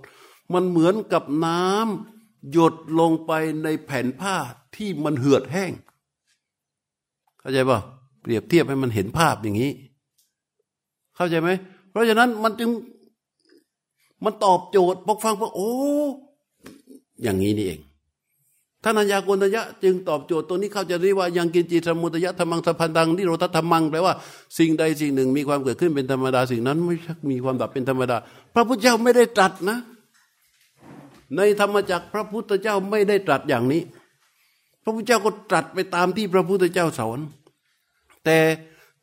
มันเหมือนกับน้ำหยดลงไปในแผ่นผ้าที่มันเหือดแห้ง เข้าใจป่ะเปรียบเทียบให้มันเห็นภาพอย่างนี้ เข้าใจไหม เพราะฉะนั้นมันจึงมันตอบโจทย์พอฟังว่าโอ้ อย่างนี้นี่เอง ท่านัญญาโกณทยะจึงตอบโจทย์ตัวนี้เข้าจะเรียกว่ายังกินจิตสมุทยะธรรมังสัพพันธังนิโรธธรรมังแปลว่าสิ่งใดสิ่งหนึ่งมีความเกิดขึ้นเป็นธรรมดาสิ่งนั้นไม่ชักมีความดับเป็นธรรมดา พระพุทธเจ้าไม่ได้ตรัสนะ ในธรรมจักรพระพุทธเจ้าไม่ได้ตรัสอย่างนี้ พระพุทธเจ้าก็ตรัสไปตามที่พระพุทธเจ้าสอนแต่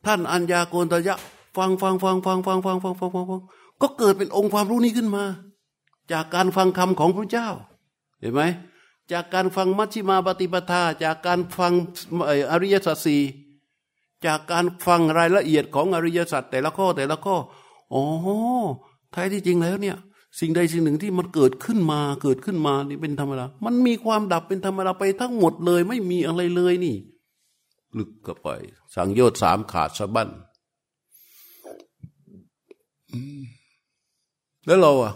ท่านอัญญาโกณทยะฟังฟังฟังฟังฟังฟังฟังฟังฟังฟังก็เกิดเป็นองค์ความรู้นี้ขึ้นมา จากการฟังคำของพระเจ้า เห็นไหม จากการฟังมัชฌิมาปฏิปทา จากการฟังอริยสัจสี่จากการฟังรายละเอียดของอริยสัจแต่ละข้อแต่ละข้ออ๋อแท้ที่จริงแล้วเนี่ย สิ่งใดสิ่งหนึ่งที่มันเกิดขึ้นมาเกิดขึ้นมานี่เป็นธรรมดามันมีความดับเป็นธรรมดาไปทั้งหมดเลย ไม่มีอะไรเลยนี่ ลึกก็ไปสังโยชน์สามขาดสะบั้นแล้วเราอะ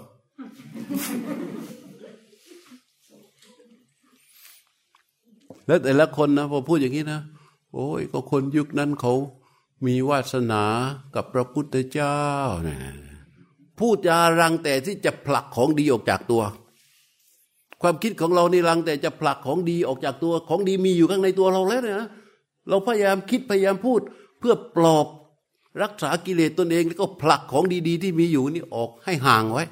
แล้วแต่ละคนนะพอพูดอย่างนี้นะ โอ้ยก็คนยุคนั้นเขามีวาสนากับพระพุทธเจ้านะพพูดจารังแต่ที่จะผลักของดีออกจากตัว ความคิดของเรานี่รังแต่จะผลักของดีออกจากตัว ของดีมีอยู่ข้างในตัวเราแล้วเนี่ยนะเราพยายามคิดพยายามพูดเพื่อปลอบรักษากิเลสตนเองแล้วก็ผลักของดี ๆ ที่มีอยู่นี่ออกให้ห่างไว้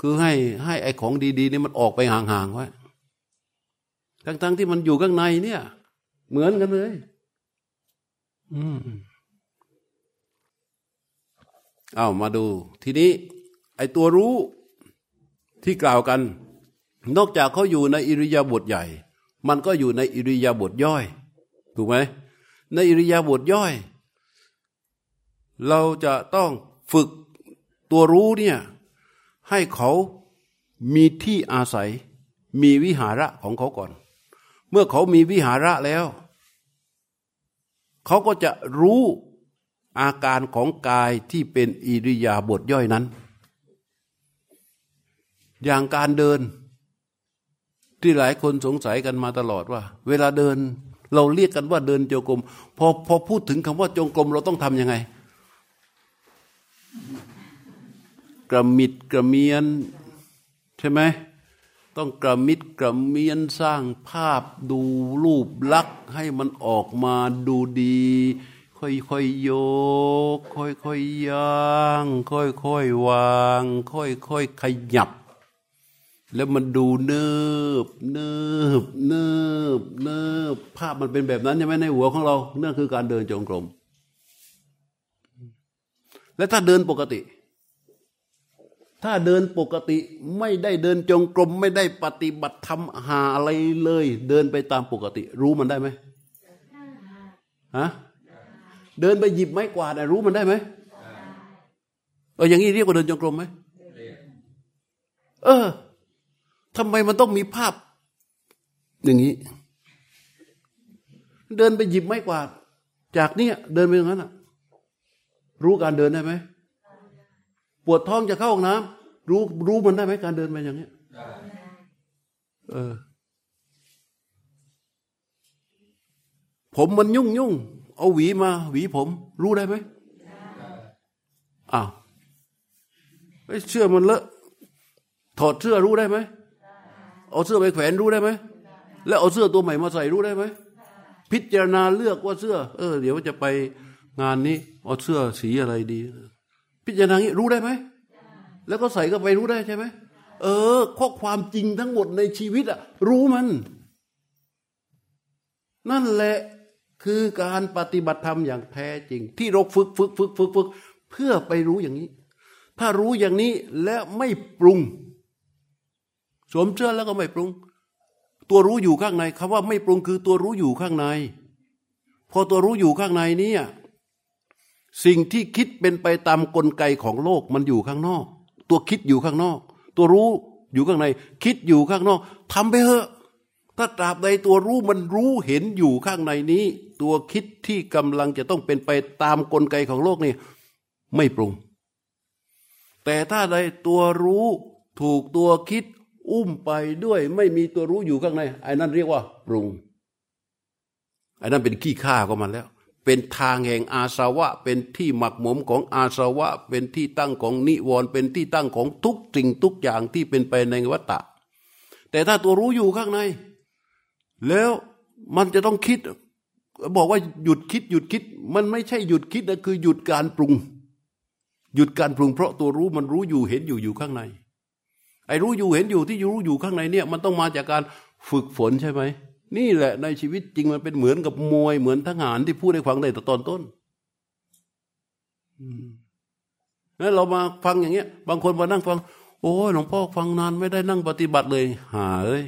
คือให้ให้ไอ้ของดี ๆ นี่มันออกไปห่างๆไว้ ทั้งๆที่มันอยู่ข้างในเนี่ย เหมือนกันเลย อืมเอามาดู ทีนี้ ไอ้ตัวรู้ที่กล่าวกัน นอกจากเขาอยู่ในอิริยาบถใหญ่ มันก็อยู่ในอิริยาบถย่อย ถูกไหมในอิริยาบถย่อย เราจะต้องฝึกตัวรู้เนี่ย ให้เขามีที่อาศัย มีวิหาระของเขาก่อนเมื่อเขามีวิหาระแล้ว เขาก็จะรู้อาการของกายที่เป็นอิริยาบถย่อยนั้น อย่างการเดิน ที่หลายคนสงสัยกันมาตลอดว่า เวลาเดิน เราเรียกกันว่าเดินจงกรมพอพอพูดถึงคำว่าจงกรมเราต้องทำยังไง กระมิดกระเมียน ใช่ไหม ต้องกระมิดกระเมียนสร้างภาพดูรูปลักษ์ให้มันออกมาดูดี ค่อยๆโยก ค่อยๆย่าง ค่อยๆวาง ค่อยๆขยับ แล้วมันดูเนิบเนิบเนิบเนิบภาพมันเป็นแบบนั้นใช่ไหมในหัวของเรานั่นคือการเดินจงกรม และถ้าเดินปกติ ถ้าเดินปกติไม่ได้เดินจงกรมไม่ได้ปฏิบัติธรรมหาอะไรเลย เดินไปตามปกติ รู้มันได้ไหมฮะเดินไปหยิบไม้กวาดรู้มันได้ไหมเอออย่างนี้เรียกว่าเดินจงกรมไหมเออทำไมมันต้องมีภาพ อย่างนี้ เดินไปหยิบไม้กวาด จากเนี้ยเดินไปอย่างนั้นอะ รู้การเดินได้ไหมปวดท้องจะเข้าห้องน้ำ รู้รู้มันได้ไหมการเดินไปอย่างเนี้ยเออ ผมมันยุ่งยุ่งเอาหวีมา หวีผม รู้ได้ไหมอ้าวเสื้อมันเลอะถอดเสื้อรู้ได้ไหมเอาเสื้อไปแขวนรู้ได้ไหมแล้วเอาเสื้อตัวใหม่มาใส่รู้ได้ไหมพิจารณาเลือกว่าเสื้อ เออ เดี๋ยวจะไปงานนี้เอาเสื้อสีอะไรดี พิจารณางี้รู้ได้ไหม แล้วก็ใส่ก็ไปรู้ได้ใช่ไหมเออ ข้อความจริงทั้งหมดในชีวิตอะรู้มัน นั่นแหละคือการปฏิบัติธรรมอย่างแท้จริง ที่เราฝึกฝึกฝึกฝึกฝึกเพื่อไปรู้อย่างนี้ ถ้ารู้อย่างนี้และไม่ปรุง สวมเสื้อแล้วก็ไม่ปรุง ตัวรู้อยู่ข้างในคำว่าไม่ปรุงคือตัวรู้อยู่ข้างใน พอตัวรู้อยู่ข้างในนี้สิ่งที่คิดเป็นไปตามกลไกของโลกมันอยู่ข้างนอก ตัวคิดอยู่ข้างนอก ตัวรู้อยู่ข้างใน คิดอยู่ข้างนอกทำไปเถอะถ้าตราบใดตัวรู้มันรู้เห็นอยู่ข้างในนี้ ตัวคิดที่กำลังจะต้องเป็นไปตามกลไกของโลกนี่ไม่ปรุง แต่ถ้าใดตัวรู้ถูกตัวคิดอุ้มไปด้วย ไม่มีตัวรู้อยู่ข้างในไอ้นั่นเรียกว่า ปรุงไอ้นั่นเป็นขี้ข้าก็มันแล้ว เป็นทางแห่งอาสวะ เป็นที่หมักหมมของอาสวะ เป็นที่ตั้งของนิวรณ์เป็นที่ตั้งของทุกสิ่งทุกอย่างที่เป็นไปในวัฏฏะแต่ถ้าตัวรู้อยู่ข้างใน แล้วมันจะต้องคิด บอกว่าหยุดคิดหยุดคิด มันไม่ใช่หยุดคิดนะคือหยุดการปรุง หยุดการปรุงเพราะตัวรู้มันรู้อยู่เห็นอยู่อยู่ข้างใน ไอ้รู้อยู่เห็นอยู่ที่รู้อยู่ข้างในเนี่ย มันต้องมาจากการฝึกฝนใช่ไหม นี่แหละในชีวิตจริงมันเป็นเหมือนกับมวยเหมือนทหารที่พูดให้ฟังในต,ตอนต้นแล้วเรามาฟังอย่างเงี้ย บางคนมานั่งฟัง โอ้หลวงพ่อฟังนานไม่ได้นั่งปฏิบัติเลย หาเอ้ย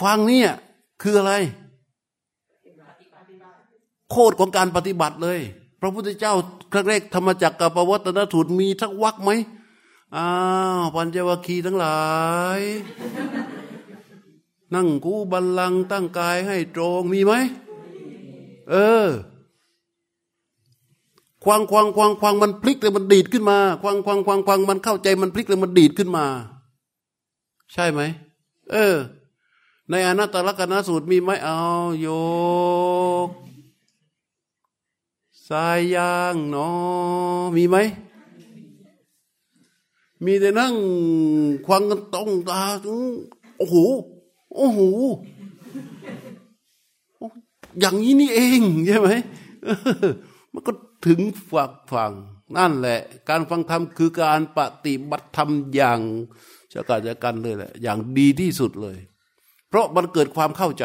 ฟังเนี่ย คืออะไร โคตรของการปฏิบัติเลย พระพุทธเจ้าครั้งแรกธรรมจักรกับปวัตนถุนมีทักวักไหม อ้าวปัญจวัคคีย์ทั้งหลาย นั่งกูบัลลังตั้งกายให้ตรงมีไหม เออ ควางควางควางควางมันพลิกเลยมันดีดขึ้นมา ควางควางควางควางมันเข้าใจมันพลิกเลยมันดีดขึ้นมา ใช่ไหม เออ ในอนัตตลกนสูตรมีไหมเอาโยกสายยางเนาะมีไหม มีแต่นั่งควังกันตรงตาโอ้โหโอ้โหอย่างนี้นี่เองใช่ไหมมันก็ถึงฝักฝังนั่นแหละ การฟังธรรมคือการปฏิบัติธรรมอย่างชะกาจะกันเลยแหละ อย่างดีที่สุดเลย เพราะมันเกิดความเข้าใจ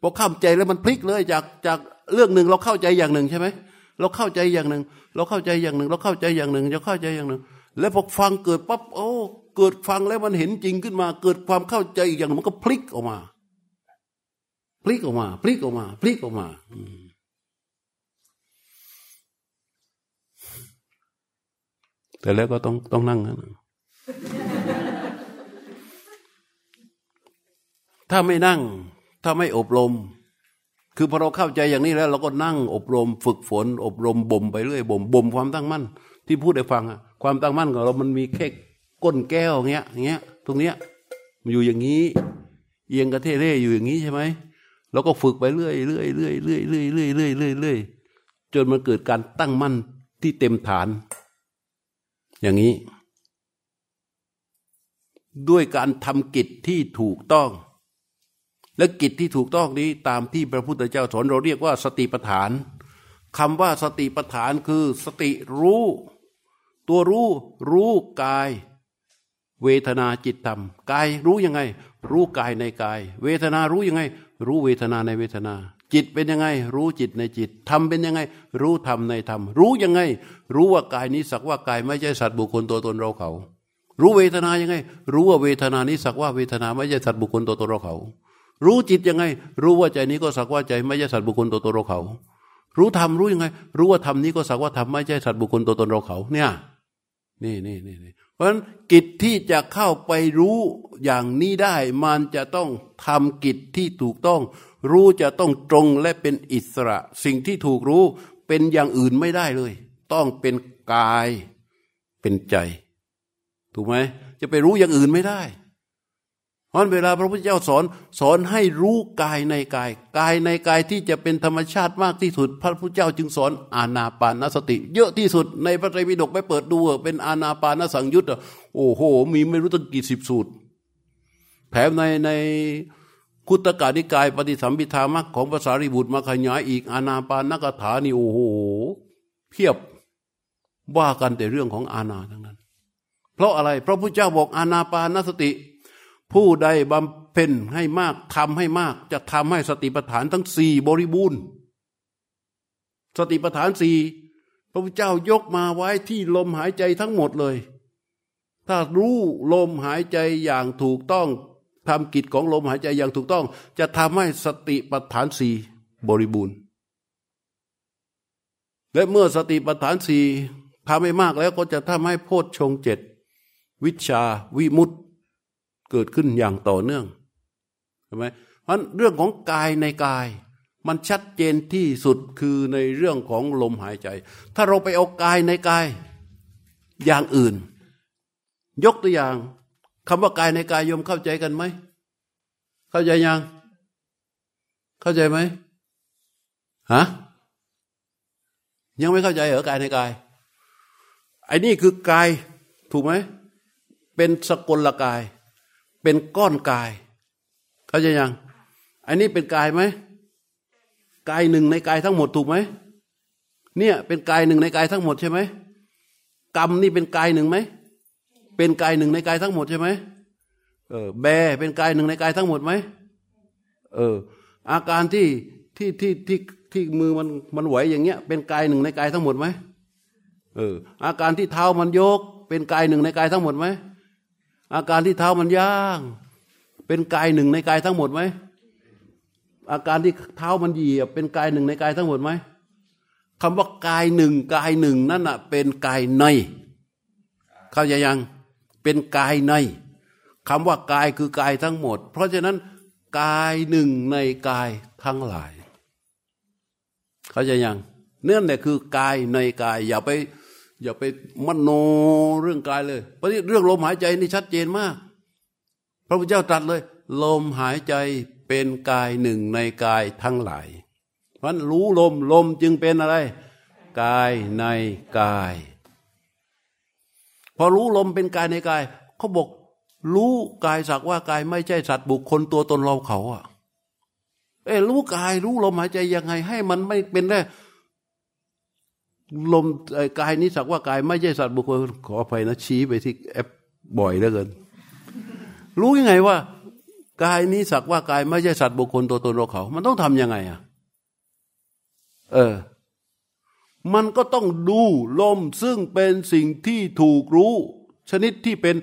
พอเข้าใจแล้วมันพลิกเลย จากจากเรื่องหนึ่งเราเข้าใจอย่างหนึ่งใช่ไหมเราเข้าใจอย่างหนึ่ง เราเข้าใจอย่างหนึ่ง เราเข้าใจอย่างหนึ่งจะเข้าใจอย่างหนึ่ง แล้วพอฟังเกิดปั๊บโอ้เกิดฟังแล้วมันเห็นจริงขึ้นมา เกิดความเข้าใจอีกอย่างมันก็พลิกออกมา พลิกออกมา พลิกออกมา พลิกออกมาแต่แล้วก็ต้องต้องนั่งนะถ้าไม่นั่ง ถ้าไม่อบรม คือพอเราเข้าใจอย่างนี้แล้ว เราก็นั่งอบรม ฝึกฝน อบรมบ่มไปเรื่อยบ่มบ่มความตั้งมั่น ที่พูดให้ฟังอะ ความตั้งมั่นของเรามันมีแค่ก้นแก้วเงี้ยเงี้ย ตรงเนี้ยมันอยู่อย่างนี้เอียงกระเทเร่อยู่อย่างนี้ใช่ไหมเราก็ฝึกไปเรื่อยเรื่อยเรื่อยเรื่อยเรื่อยเรื่อยเรื่อยเรื่อยจนมันเกิดการตั้งมั่นที่เต็มฐาน อย่างนี้ ด้วยการทำกิจที่ถูกต้อง และกิจที่ถูกต้องนี้ตามที่พระพุทธเจ้าสอนเราเรียกว่าสติปัฏฐานคำว่าสติปัฏฐานคือสติรู้ ตัวรู้รู้กาย เวทนาจิตธรรมกายรู้ยังไง รู้กายในกาย เวทนารู้ยังไง รู้เวทนาในเวทนา จิตเป็นยังไง รู้จิตในจิตธรรมเป็นยังไง รู้ธรรมในธรรม รู้ยังไง รู้ว่ากายนี้สักว่ากายไม่ใช่สัตว์บุคคลตัวตนเราเขา รู้เวทนายังไง รู้ว่าเวทนานี้สักว่าเวทนาไม่ใช่สัตว์บุคคลตัวตนเราเขา รู้จิตยังไง รู้ว่าใจนี้ก็สักว่าใจไม่ใช่สัตว์บุคคลตัวตนเราเขารู้ธรรมรู้ยังไง รู้ว่าธรรมนี้ก็สักว่าธรรมไม่ใช่สัตว์บุคคลตัวตนเราเขาเนี่ย นี่นี่นี่นเพราะฉะนั้นกิจที่จะเข้าไปรู้อย่างนี้ได้ มันจะต้องทำกิจที่ถูกต้อง รู้จะต้องตรงและเป็นอิสระ สิ่งที่ถูกรู้เป็นอย่างอื่นไม่ได้เลย ต้องเป็นกายเป็นใจ ถูกไหมจะไปรู้อย่างอื่นไม่ได้ เพราะเวลาพระพุทธเจ้าสอนสอนให้รู้กายในกาย กายในกายที่จะเป็นธรรมชาติมากที่สุด พระพุทธเจ้าจึงสอนอาณาปานสติ เยอะที่สุดในพระไตรปิฎกไปเปิดดูเป็นอาณาปานสังยุตโอ้โห มีไม่รู้ตั้งกี่สิบสูตรแถมในในคุตกานิกายปฏิสัมพิธามักของภาษาริบุตรมาขยายอีกอาณาปานนักถานี่โอ้โหเพียบว่ากันแต่เรื่องของอาณาทั้งนั้น เพราะอะไร เพราะพระเจ้าบอกอาณาปานสติ ผู้ใดบำเพ็ญให้มากทำให้มากจะทำให้สติปัฏฐานทั้งสี่บริบูรณ์ สติปัฏฐานสี่พระพุทธเจ้ายกมาไว้ที่ลมหายใจทั้งหมดเลย ถ้ารู้ลมหายใจอย่างถูกต้องทำกิจของลมหายใจอย่างถูกต้อง จะทำให้สติปัฏฐานสี่บริบูรณ์ และเมื่อสติปัฏฐานสี่ทำให้มากแล้วก็จะทำให้โพชฌงเจ็ดวิชาวิมุตต เกิดขึ้นอย่างต่อเนื่องใช่ไหมเพราะเรื่องของกายในกาย มันชัดเจนที่สุดคือในเรื่องของลมหายใจ ถ้าเราไปเอากายในกายอย่างอื่น ยกตัวอย่างคำว่ากายในกายยมเข้าใจกันไหม เข้าใจยัง เข้าใจไหมฮะยังไม่เข้าใจเหรอกายในกายไอ้นี่คือกายถูกไหม เป็นสกลกาย เป็นก้อนกาย เขาจะยัง อันนี้เป็นกายไหมกายหนึ่งในกายทั้งหมดถูกไหมเนี่ยเป็นกายหนึ่งในกายทั้งหมดใช่ไหมกรรมนี่เป็นกายหนึ่งไหมเป็นกายหนึ่งในกายทั้งหมดใช่ไหมเออแบเป็นกายหนึ่งในกายทั้งหมดไหมเออ อาการที่ที่ที่ที่ที่มือมันมันไหวอย่างเงี้ย เป็นกายหนึ่งในกายทั้งหมดไหมเอออาการที่เท้ามันยก เป็นกายหนึ่งในกายทั้งหมดไหม อาการที่เท้ามันย่าง เป็นกายหนึ่งในกายทั้งหมดไหมอาการที่เท้ามันเหยียบ เป็นกายหนึ่งในกายทั้งหมดไหมคำว่ากายหนึ่งกายหนึ่งนั่นอะเป็นกายในเข้าใจยังเป็นกายในคำว่ากายคือกายทั้งหมด เพราะฉะนั้นกายหนึ่งในกายทั้งหลาย เข้าใจยังเนื่องเนี่ยคือกายในกายอย่าไป อย่าไปมโนเรื่องกายเลยเพราะที่เรื่องลมหายใจนี่ชัดเจนมาก พระพุทธเจ้าตรัสเลย ลมหายใจเป็นกายหนึ่งในกายทั้งหลาย เพราะรู้ลมลมจึงเป็นอะไร กายในกาย พอรู้ลมเป็นกายในกายเขาบอกรู้กายสักว่ากายไม่ใช่สัตว์บุคคลตัวตนเราเขาอะเอ้รู้กายรู้ลมหายใจยังไง ให้มันไม่เป็นแค่ ลมกายนี้สักว่ากายไม่ใช่สัตว์บุคคลขออภัยนะชี้ไปที่แอปบ่อยเหลือเกิน รู้ยังไงว่า กายนี้สักว่ากายไม่ใช่สัตว์บุคคลตัวตนเราเขา มันต้องทำยังไงอะ เออ มันก็ต้องดูลมซึ่งเป็นสิ่งที่ถูกรู้ ชนิดที่เป็น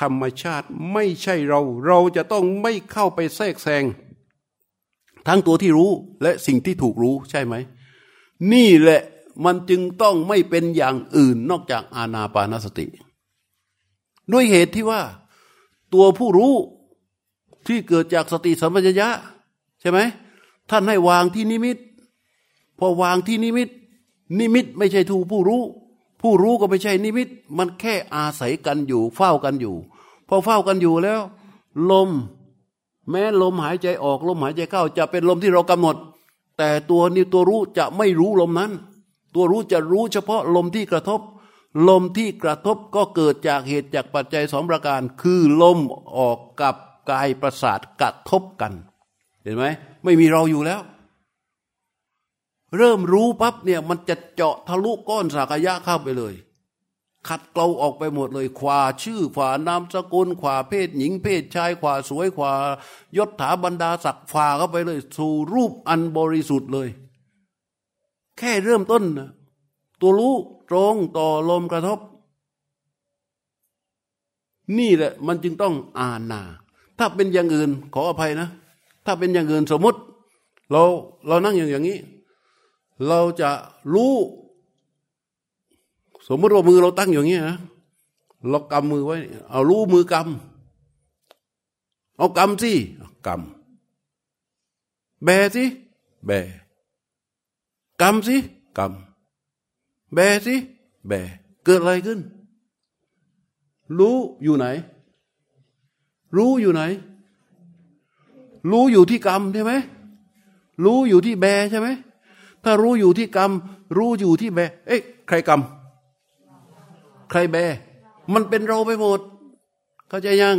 ธรรมชาติไม่ใช่เรา เราจะต้องไม่เข้าไปแทรกแซงทั้งตัวที่รู้และสิ่งที่ถูกรู้ใช่ไหม นี่แหละ มันจึงต้องไม่เป็นอย่างอื่นนอกจากอาณาปานสติ ด้วยเหตุที่ว่า ตัวผู้รู้ที่เกิดจากสติสัมปชัญญะ ใช่ไหมท่านให้วางที่นิมิต พอวางที่นิมิต นิมิตไม่ใช่ทูผู้รู้ ผู้รู้ก็ไม่ใช่นิมิต มันแค่อาศัยกันอยู่ เฝ้ากันอยู่ พอเฝ้ากันอยู่แล้ว ลม แม้ลมหายใจออกลมหายใจเข้า จะเป็นลมที่เรากำหนด แต่ตัวนี้ตัวรู้จะไม่รู้ลมนั้น ตัวรู้จะรู้เฉพาะลมที่กระทบ ลมที่กระทบก็เกิดจากเหตุจากปัจจัยสองประการ คือลมออกกับกายประสาทกระทบกัน เห็นไหมไม่มีเราอยู่แล้ว เริ่มรู้ปั๊บเนี่ยมันจะเจาะทะลุก้อนสากยะเข้าไปเลย ขัดเกลาออกไปหมดเลยขวาชื่อขวานามสกุลขวาเพศ หญิงเพศชายขวาสวยขวายศถาบรรดาศักดิ์ขวาเข้าไปเลย สู่รูปอันบริสุทธิ์เลย ค่เริ่มต้นนะตัวรู้ตรงต่อลมกระทบ นี่แหละมันจึงต้องอาณาถ้าเป็นอย่างอื่นขออภัยนะ ถ้าเป็นอย่างอื่นสมมติ เราเรานั่งอย่างอย่างนี้ เราจะรู้สมมติว่ามือเราตั้งอย่างนี้นะเรากำมือไว้ เอารู้มือกำเอากำสิกำแบสิแบ กรรมสิกรรมแบสิแบ เกิดอะไรขึ้น รู้อยู่ไหน รู้อยู่ไหน รู้อยู่ที่กรรมใช่ไหมรู้อยู่ที่แบใช่ไหมถ้ารู้อยู่ที่กรรม รู้อยู่ที่แบ เอ๊ะใครกรรมใครแบ มันเป็นเราไปหมด เข้าใจยัง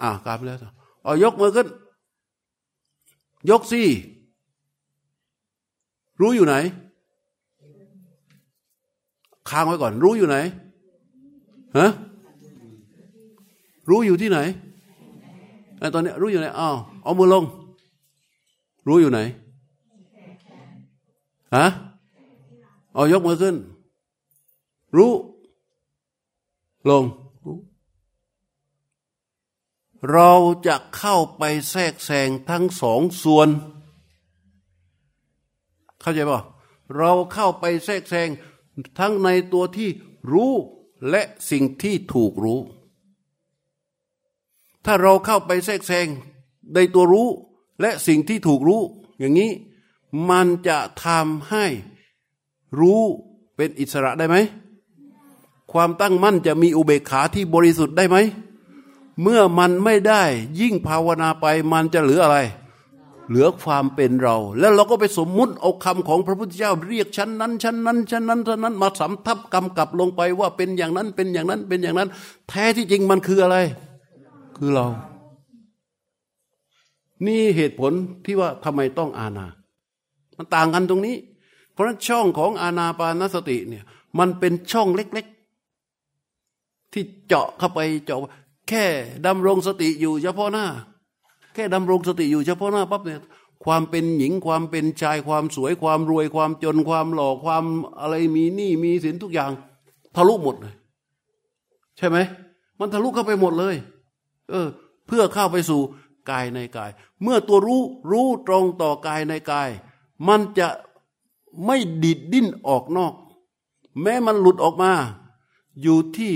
อ่ากรรมแล้วเอยกมือขึ้น ยกสิ รู้อยู่ไหน ค้างไว้ก่อน รู้อยู่ไหนฮะรู้อยู่ที่ไหนไอ้ตอนนี้รู้อยู่ไหนอ้าวเอามือลง รู้อยู่ไหนฮะเอายกมือขึ้น รู้ ลงเราจะเข้าไปแทรกแซงทั้งสองส่วน เข้าใจป่ะเราเข้าไปแทรกแซงทั้งในตัวที่รู้และสิ่งที่ถูกรู้ ถ้าเราเข้าไปแทรกแซงในตัวรู้และสิ่งที่ถูกรู้ อย่างนี้มันจะทำให้รู้เป็นอิสระได้ไหม ความตั้งมั่นจะมีอุเบกขาที่บริสุทธิ์ได้ไหม เมื่อมันไม่ได้ยิ่งภาวนาไปมันจะเหลืออะไร เหลือความเป็นเรา แล้วเราก็ไปสมมุติเอาคำของพระพุทธเจ้าเรียกชั้นนั้นชั้นนั้นชั้นนั้นชั้นนั้นมาสำทับกำกับลงไปว่าเป็นอย่างนั้นเป็นอย่างนั้นเป็นอย่างนั้น แท้ที่จริงมันคืออะไร คือเรา นี่เหตุผลที่ว่าทำไมต้องอาณามันต่างกันตรงนี้ เพราะฉะนั้นช่องของอาณาปานสติเนี่ย มันเป็นช่องเล็ก ๆ ที่เจาะเข้าไปเจาะแค่ดำรงสติอยู่เฉพาะหน้า แค่ดำรงสติอยู่เฉพาะหน้าปั๊บเนี่ยความเป็นหญิงความเป็นชายความสวยความรวยความจนความหล่อความอะไรมีหนี้มีสินทุกอย่าง ทะลุหมดเลย ใช่ไหม มันทะลุเข้าไปหมดเลย เออ เพื่อเข้าไปสู่กายในกาย เมื่อตัวรู้รู้ตรงต่อกายในกาย มันจะไม่ดิดดิ้นออกนอก แม้มันหลุดออกมา อยู่ที่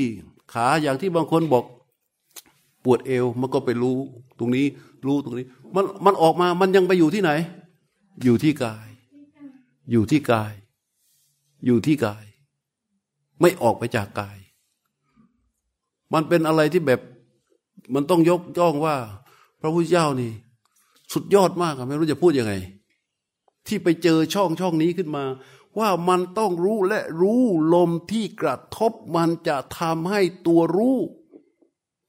ขาอย่างที่บางคนบอก ปวดเอวมันก็ไปรู้ ตรงนี้ รู้ตรงนี้ มันมันออกมามันยังไปอยู่ที่ไหน อยู่ที่กาย อยู่ที่กาย อยู่ที่กาย ไม่ออกไปจากกาย มันเป็นอะไรที่แบบมันต้องยกย่องว่า พระพุทธเจ้านี่ สุดยอดมากไม่รู้จะพูดยังไง ที่ไปเจอช่องช่องนี้ขึ้นมา ว่ามันต้องรู้และรู้ลมที่กระทบมันจะทำให้ตัวรู้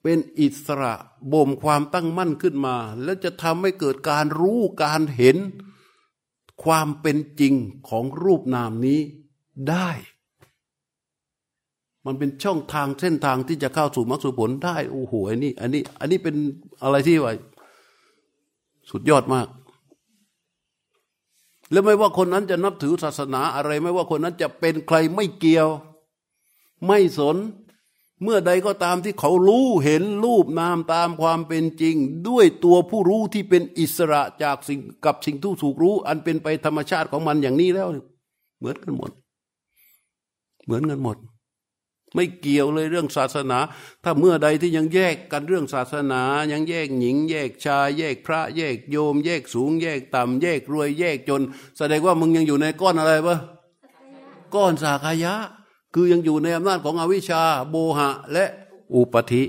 เป็นอิสระ บ่มความตั้งมั่นขึ้นมา แล้วจะทำให้เกิดการรู้การเห็นความเป็นจริงของรูปนามนี้ได้ มันเป็นช่องทางเส้นทางที่จะเข้าสู่มรรคสุผลได้โอ้โหอันนี้ อันนี้ อันนี้เป็นอะไรที่ว่าสุดยอดมาก แล้วไม่ว่าคนนั้นจะนับถือศาสนาอะไร ไม่ว่าคนนั้นจะเป็นใครไม่เกี่ยว ไม่สน เมื่อใดก็ตามที่เขารู้เห็นรูปนามตามความเป็นจริง ด้วยตัวผู้รู้ที่เป็นอิสระจากสิ่งกับสิ่งที่ถูกรู้ อันเป็นไปธรรมชาติของมันอย่างนี้แล้ว เหมือนกันหมด เหมือนกันหมด ไม่เกี่ยวเลยเรื่องศาสนา ถ้าเมื่อใดที่ยังแยกกันเรื่องศาสนา ยังแยกหญิง แยกชาย แยกพระ แยกโยม แยกสูง แยกต่ำแยกรวย แยกจน แสดงว่ามึงยังอยู่ในก้อนอะไรปะก้อนสากายะ คือยังอยู่ในอำนาจของอวิชชาโบหะ และอุปธิ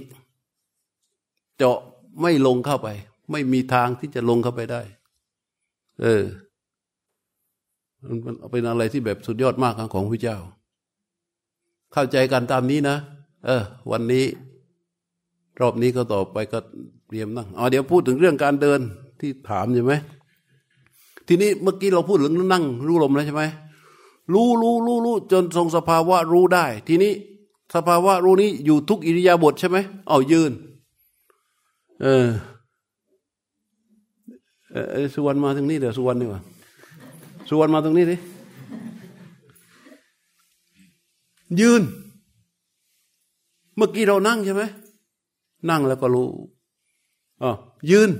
เจาะไม่ลงเข้าไป ไม่มีทางที่จะลงเข้าไปได้ เออ มันเป็นอะไรที่แบบสุดยอดมากของพระเจ้า เข้าใจกันตามนี้นะ เออ วันนี้ รอบนี้ก็ต่อไปก็เตรียมนั่งอ๋อเดี๋ยวพูดถึงเรื่องการเดินที่ถามใช่ไหมทีนี้เมื่อกี้เราพูดถึงนั่งรู้ลมแล้วใช่ไหม รู้รู้รู้รู้จนทรงสภาวะรู้ได้ ทีนี้สภาวะรู้นี้อยู่ทุกอิริยาบถใช่ไหมเอายืน เออสุวรรณมาตรงนี้เดี๋ยวสุวรรณนี่วะสุวรรณมาตรงนี้ดิยืน เมื่อกี้เรานั่งใช่ไหมนั่งแล้วก็รู้อ๋อยืน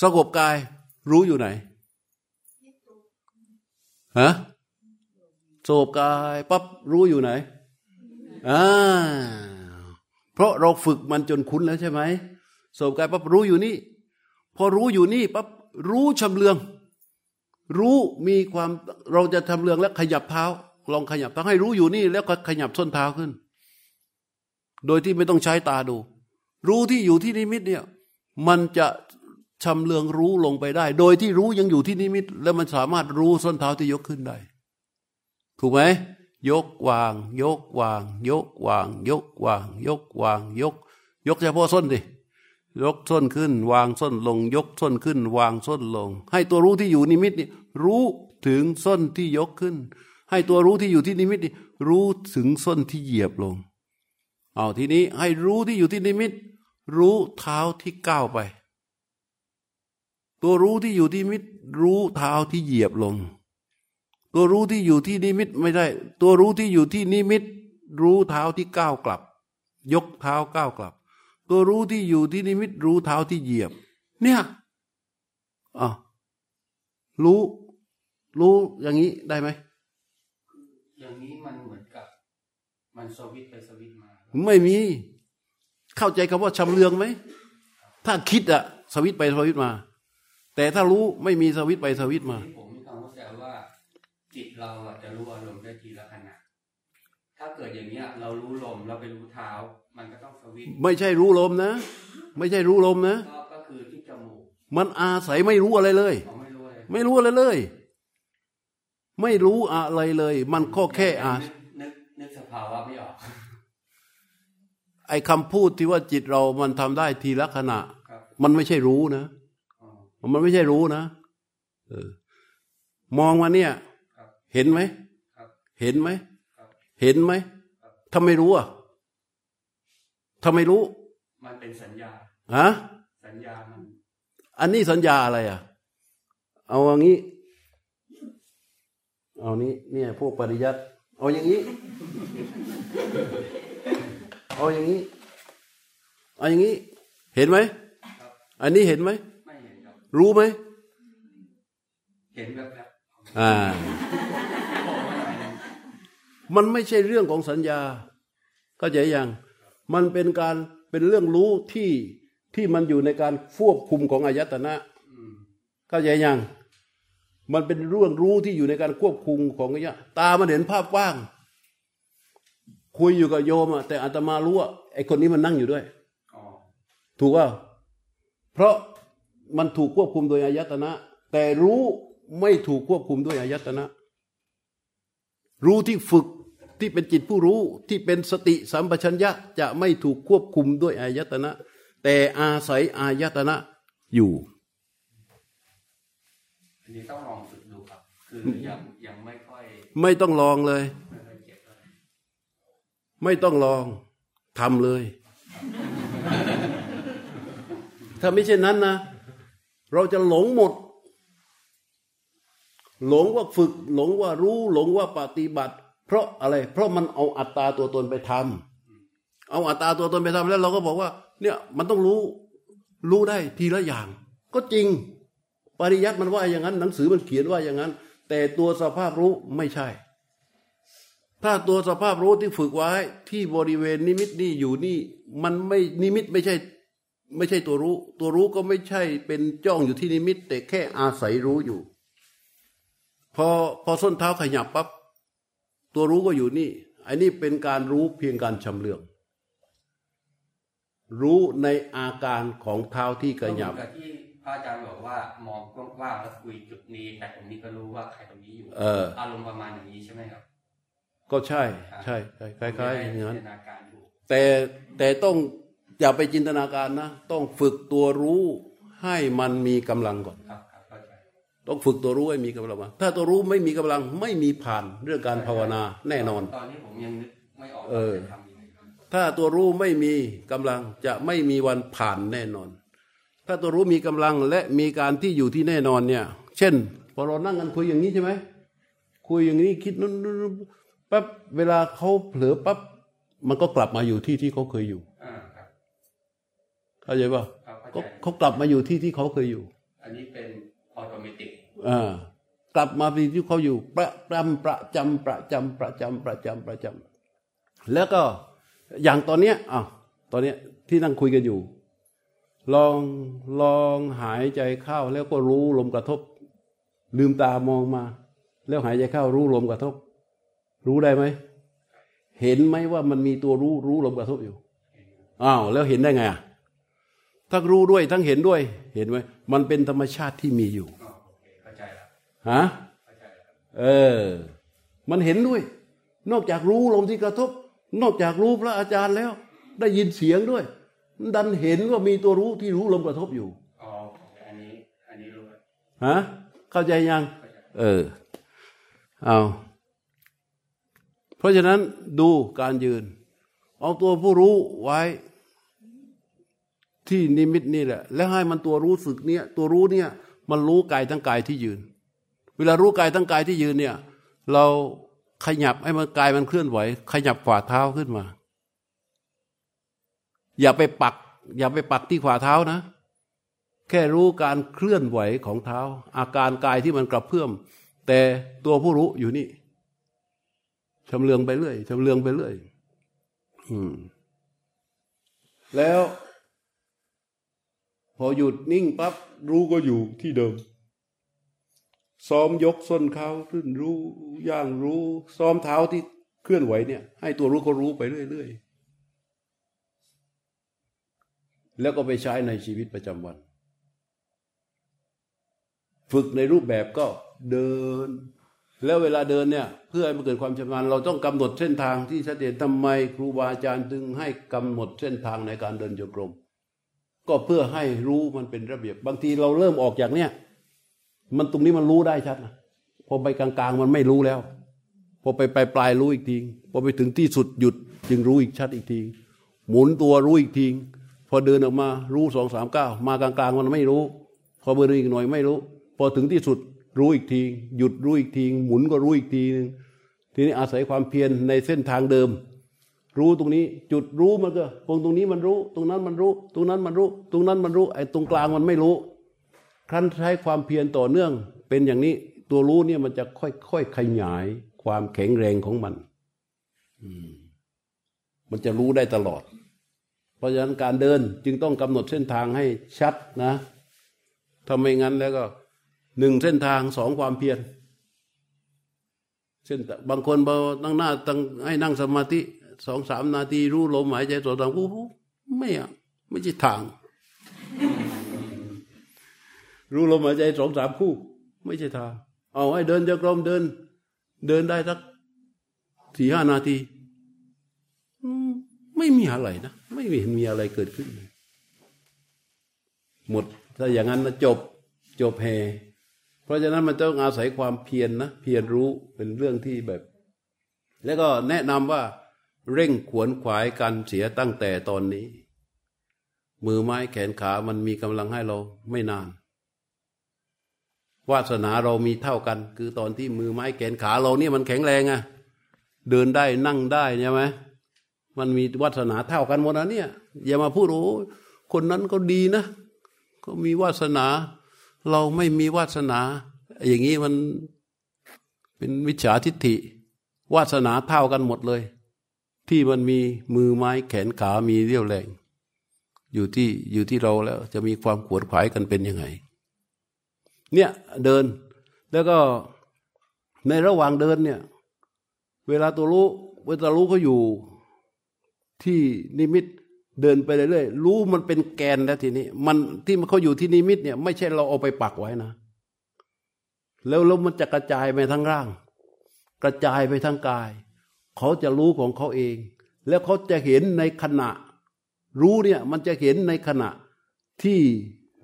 สงบกายรู้อยู่ไหน ฮะสงบกายปั๊บรู้อยู่ไหนอ่าเพราะเราฝึกมันจนคุ้นแล้วใช่ไหมสงบกายปั๊บรู้อยู่นี่ พอรู้อยู่นี่ปั๊บรู้ชำเลือง รู้มีความเราจะทำเลืองแล้วขยับเท้า ลองขยับต้องให้รู้อยู่นี่แล้วก็ขยับส้นเท้าขึ้น โดยที่ไม่ต้องใช้ตาดู รู้ที่อยู่ที่นิมิตเนี่ย มันจะ ชำเลืองรู้ลงไปได้ โดยที่รู้ยังอยู่ที่นิมิต แล้วมันสามารถรู้ส้นเท้าที่ยกขึ้นได้ ถูกไหมยกวาง ยกวาง ยกวาง ยกวาง ยกวาง ยก ยกเฉพาะส้นดิยกส้นขึ้น วางส้นลง ยกส้นขึ้น วางส้นลง ให้ตัวรู้ที่อยู่นิมิตนี่รู้ถึงส้นที่ยกขึ้น ให้ตัวรู้ที่อยู่ที่นิมิตรู้ถึงส้นที่เหยียบลง เอาทีนี้ให้รู้ที่อยู่ที่นิมิต รู้เท้าที่ก้าวไป ตัวรู้ที่อยู่ที่นิมิตรู้เท้าที่เหยียบลง ตัวรู้ที่อยู่ที่นิมิตไม่ได้ ตัวรู้ที่อยู่ที่นิมิต รู้เท้าที่ก้าวกลับ ยกเท้าก้าวกลับ ตัวรู้ที่อยู่ที่นิมิต รู้เท้าที่เหยียบ เนี่ยอะรู้ รู้อย่างนี้ได้ไหมอย่างนี้มันเหมือนกับ มันสวิตไปสวิตมา ไม่มี เข้าใจคำว่าชำเลืองไหม ถ้าคิดอะสวิตไปสวิตมา แต่ถ้ารู้ไม่มีสวิตไปสวิตมาผมมีความเข้าใจว่าจิตเราจะรู้อารมณ์ได้ทีละขณะถ้าเกิดอย่างเนี้ยเรารู้ลมเราไปรู้เท้า มันก็ต้องสวิตไม่ใช่รู้ลมนะ ไม่ใช่รู้ลมนะก็คือที่จมูกมันอาศัยไม่รู้อะไรเลย ไม่รู้อะไรไม่รู้อะไรเลย ไม่รู้อะไรเลย มันก็แค่อานึกนึกสภาวะไม่ออกไอ้คำพูดที่ว่าจิตเรามันทำได้ทีละขณะ มันไม่ใช่รู้นะ มันไม่ใช่รู้นะเออมองมาเนี่ย เห็นไหมเห็นไหมเห็นไหมทำไมรู้อะทำไมรู้ มันเป็นสัญญาฮะสัญญามันอันนี้สัญญาอะไรอะ เอาอย่างนี้ เอานี้เนี่ย พวกปริยัติเอาอย่างนี้ เอาอย่างนี้ เอาอย่างนี้ เห็นไหม อันนี้เห็นไหมไม่เห็นค รับรู้ไหมเห็นแบบแบบอ่า มันไม่ใช่เรื่องของสัญญา เข้าใจยัง มันเป็นการเป็นเรื่องรู้ที่ที่มันอยู่ในการควบคุมของอายตนะเข้าใจยัง มันเป็นเรื่องรู้ที่อยู่ในการควบคุมของเนี้ยตามันเห็นภาพกว้าง คุยอยู่กับโยมอะแต่อาตมารู้ว่าไอคนนี้มันนั่งอยู่ด้วยถูกว่าเพราะ มันถูกควบคุมโดยอายตนะ แต่รู้ไม่ถูกควบคุมด้วยอายตนะ รู้ที่ฝึกที่เป็นจิตผู้รู้ที่เป็นสติสัมปชัญญะจะไม่ถูกควบคุมด้วยอายตนะ แต่อาศัยอายตนะอยู่อันนี้ต้องลองฝึกดูครับ คือยังยังไม่ค่อย ไม่ต้องลองเลย ไม่ค่อยเก็บเท่าไหร่ไม่ต้องลองทำเลย ถ้าไม่เช่นนั้นนะ เราจะหลงหมด หลงว่าฝึก หลงว่ารู้ หลงว่าปฏิบัติ เพราะอะไร เพราะมันเอาอัตตาตัวตนไปทำเอาอัตตาตัวตนไปทำแล้ว เราก็บอกว่า เนี่ยมันต้องรู้ รู้ได้ทีละอย่าง ก็จริง ปริยัติมันว่าอย่างนั้น หนังสือมันเขียนว่าอย่างนั้น แต่ตัวสภาพรู้ไม่ใช่ ถ้าตัวสภาพรู้ที่ฝึกไว้ที่บริเวณนิมิตนี่อยู่นี่ มันไม่นิมิตไม่ใช่ ไม่ใช่ตัวรู้ ตัวรู้ก็ไม่ใช่เป็นจ้องอยู่ที่นิมิต แต่แค่อาศัยรู้อยู่ พอพอส้นเท้าขยับปั๊บตัวรู้ก็อยู่นี่อันนี้เป็นการรู้เพียงการชำเลือง รู้ในอาการของเท้าที่ขยับก็เหมือนกับที่พระอาจารย์บอกว่ามองกว้างๆแล้วคุยจุดนี้ แต่ตรงนี้ก็รู้ว่าใครตรงนี้อยู่เอออารมณ์ประมาณอย่างนี้ใช่ไหมครับ ก็ใช่ ใช่ใช่คล้ายๆอย่างนั้นจินตนาการถูกแต่แต่ต้อง อย่าไปจินตนาการนะ ต้องฝึกตัวรู้ให้มันมีกำลังก่อนครับครับเข้าใจต้องฝึกตัวรู้ให้มีกำลังมาถ้าตัวรู้ไม่มีกำลังไม่มีผ่านเรื่องการภาวนาแน่นอน ตอนนี้ผมยังนึกไม่ออกเอว่าอจะทำยังไงครับถ้าตัวรู้ไม่มีกำลังจะไม่มีวันผ่านแน่นอน ถ้าตัวรู้มีกำลังและมีการที่อยู่ที่แน่นอนเนี่ย เช่นพอเรานั่งกันคุยอย่างนี้ใช่ไหมคุยอย่างนี้คิดนู้นนู้นนู้นปั๊บเวลาเขาเผลอปั๊บมันก็กลับมาอยู่ที่ที่เขาเคยอยู่อ่าครับ เข้าใจป่ะครับเข้าก็ใจเขากลับมาอยู่ที่ที่เขาเคยอยู่ อันนี้เป็นออโตเมติกอ่ากลับมาที่ที่เขาอยู่ ประจำประจำประจำประจำประจำประจำแล้วก็อย่างตอนเนี้ยอะตอนเนี้ยที่นั่งคุยกันอยู่ ลองลองหายใจเข้าแล้วก็รู้ลมกระทบ ลืมตามองมา แล้วหายใจเข้ารู้ลมกระทบ รู้ได้ไหมเห็นไหมว่ามันมีตัวรู้รู้ลมกระทบอยู่อ้าวแล้วเห็นได้ไงอะ ทั้งรู้ด้วยทั้งเห็นด้วย เห็นไหมมันเป็นธรรมชาติที่มีอยู่อ๋อโอเคเข้าใจแล้วฮะเข้าใจแล้วครับเออ มันเห็นด้วย นอกจากรู้ลมที่กระทบ นอกจากรู้พระอาจารย์แล้ว ได้ยินเสียงด้วย ดันเห็นว่ามีตัวรู้ที่รู้ลมกระทบอยู่อ๋อโอเคอันนี้อันนี้รู้แล้วฮะเข้าใจยังเข้าใจเออเอาเพราะฉะนั้นดูการยืน เอาตัวผู้รู้ไว้ ที่นิมิตนี่แหละ แล้วให้มันตัวรู้สึกเนี่ย ตัวรู้เนี่ย มันรู้กายทั้งกายที่ยืน เวลารู้กายทั้งกายที่ยืนเนี่ย เราขยับให้มันกายมันเคลื่อนไหว ขยับฝ่าเท้าขึ้นมา อย่าไปปัก อย่าไปปักที่ฝ่าเท้านะ แค่รู้การเคลื่อนไหวของเท้า อาการกายที่มันกระเพื่อม แต่ตัวผู้รู้อยู่นี่ชำเลืองไปเรื่อยชำเลืองไปเรื่อย อืม แล้ว พอหยุดนิ่งปั๊บรู้ก็อยู่ที่เดิม ซ้อมยกส้นเขาขึ้นรู้ย่างรู้ ซ้อมเท้าที่เคลื่อนไหวเนี่ย ให้ตัวรู้ก็รู้ไปเรื่อยๆแล้วก็ไปใช้ในชีวิตประจำวัน ฝึกในรูปแบบก็เดิน แล้วเวลาเดินเนี่ยเพื่อให้มันเกิดความชำนาญเราต้องกำหนดเส้นทางที่ชัดเจนทำไมครูบาอาจารย์จึงให้กำหนดเส้นทางในการเดินโยกรม ก็เพื่อให้รู้มันเป็นระเบียบ บางทีเราเริ่มออกจากเนี่ย มันตรงนี้มันรู้ได้ชัดนะพอไปกลางๆ มันไม่รู้แล้ว พอไปปลายปลายรู้อีกทีพอไปถึงที่สุดหยุดจึงรู้อีกชัดอีกที หมุนตัวรู้อีกทีพอเดินออกมารู้สองสามเก้ามากลางๆ มันไม่รู้ พอเบอร์อีกหน่อยไม่รู้ พอถึงที่สุดรู้อีกที หยุดรู้อีกที หมุนก็รู้อีกทีนึงทีนี้อาศัยความเพียรในเส้นทางเดิม รู้ตรงนี้ จุดรู้มันก็ตรงตรงนี้มันรู้ ตรงนั้นมันรู้ ตรงนั้นมันรู้ ตรงนั้นมันรู้ไอ้ตรงกลางมันไม่รู้ ครั้นใช้ความเพียรต่อเนื่อง เป็นอย่างนี้ตัวรู้เนี่ยมันจะค่อยๆขยายความแข็งแรงของมันอมมันจะรู้ได้ตลอด เพราะฉะนั้นการเดินจึงต้องกำหนดเส้นทางให้ชัดนะถ้าไม่งั้นแล้วก็หนึ่งเส้นทางสองความเพียรเส้นบางคนบอตั้งหน้าตั้งให้นั่งสมาธิ สองสามนาทีรู้ลมหายใจตัวต่างโอ้โหไม่อะไม่ใช่ทาง รู้ลมหายใจสองสามคู่ ไม่ใช่ทาง เอาให้เดินจะกรมเดิน เดินได้สักสี่ห้านาทีไม่มีอะไรนะ ไม่เห็นมีอะไรเกิดขึ้น หมดถ้าอย่างนั้นนะจบจบแฮเพราะฉะนั้นมันต้องอาศัยความเพียรนนะเพียรรู้เป็นเรื่องที่แบบ แล้วก็แนะนำว่า เร่งขวนขวายกันเสียตั้งแต่ตอนนี้ มือไม้แขนขามันมีกำลังให้เราไม่นาน วาสนาเรามีเท่ากัน คือตอนที่มือไม้แขนขาเราเนี่ยมันแข็งแรงอะเดินได้นั่งได้ใช่ไหมมันมีวาสนาเท่ากันหมดนะเนี่ย อย่ามาพูดโอ้คนนั้นก็ดีนะ ก็มีวาสนา เราไม่มีวาสนา อย่างนี้มันเป็นวิชาทิฏฐิ วาสนาเท่ากันหมดเลย ที่มันมีมือไม้แขนขามีเรี่ยวแรง อยู่ที่อยู่ที่เราแล้ว จะมีความขวนขวายกันเป็นยังไง เนี่ยเดินแล้วก็ในระหว่างเดินเนี่ย เวลาตัวรู้เวลารู้เขาอยู่ที่นิมิตเดินไปเรื่อยๆรู้มันเป็นแกนแล้วทีนี้ มันที่มันเขาอยู่ที่นิมิตเนี่ย ไม่ใช่เราเอาไปปักไว้นะ แล้วแล้วมันจะกระจายไปทั้งร่าง กระจายไปทั้งกาย เขาจะรู้ของเขาเอง แล้วเขาจะเห็นในขณะ รู้เนี่ยมันจะเห็นในขณะที่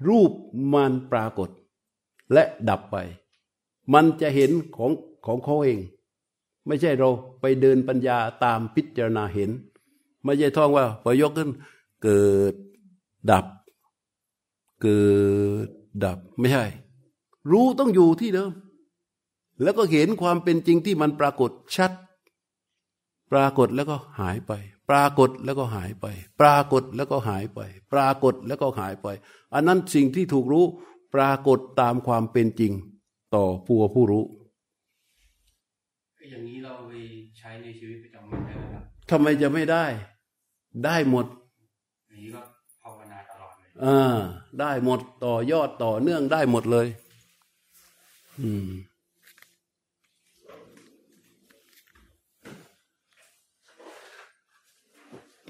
รูปมันปรากฏ และดับไป มันจะเห็นของของเขาเอง ไม่ใช่เราไปเดินปัญญาตามพิจารณาเห็น ไม่ใช่ท่องว่าพอยกขึ้น เกิดดับ เกิดดับไม่ใช่ รู้ต้องอยู่ที่เดิมแล้วก็เห็นความเป็นจริงที่มันปรากฏชัด ปรากฏแล้วก็หายไป ปรากฏแล้วก็หายไป ปรากฏแล้วก็หายไป ปรากฏแล้วก็หายไป อันนั้นสิ่งที่ถูกรู้ ปรากฏตามความเป็นจริง ต่อผู้ผู้รู้อย่างนี้เราไปใช้ในชีวิตประจำวันได้ไหมครับทำไมจะไม่ได้ ได้หมดนี้ก็ภาวนาตลอดเลยอ่าได้หมดต่อยอดต่อเนื่องได้หมดเลย อืม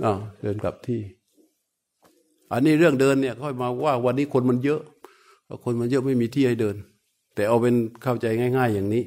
อ่าเดินกลับที่ อันนี้เรื่องเดินเนี่ยค่อยมาว่าวันนี้คนมันเยอะคนมันเยอะไม่มีที่ให้เดิน แต่เอาเป็นเข้าใจง่าย ๆ อย่างนี้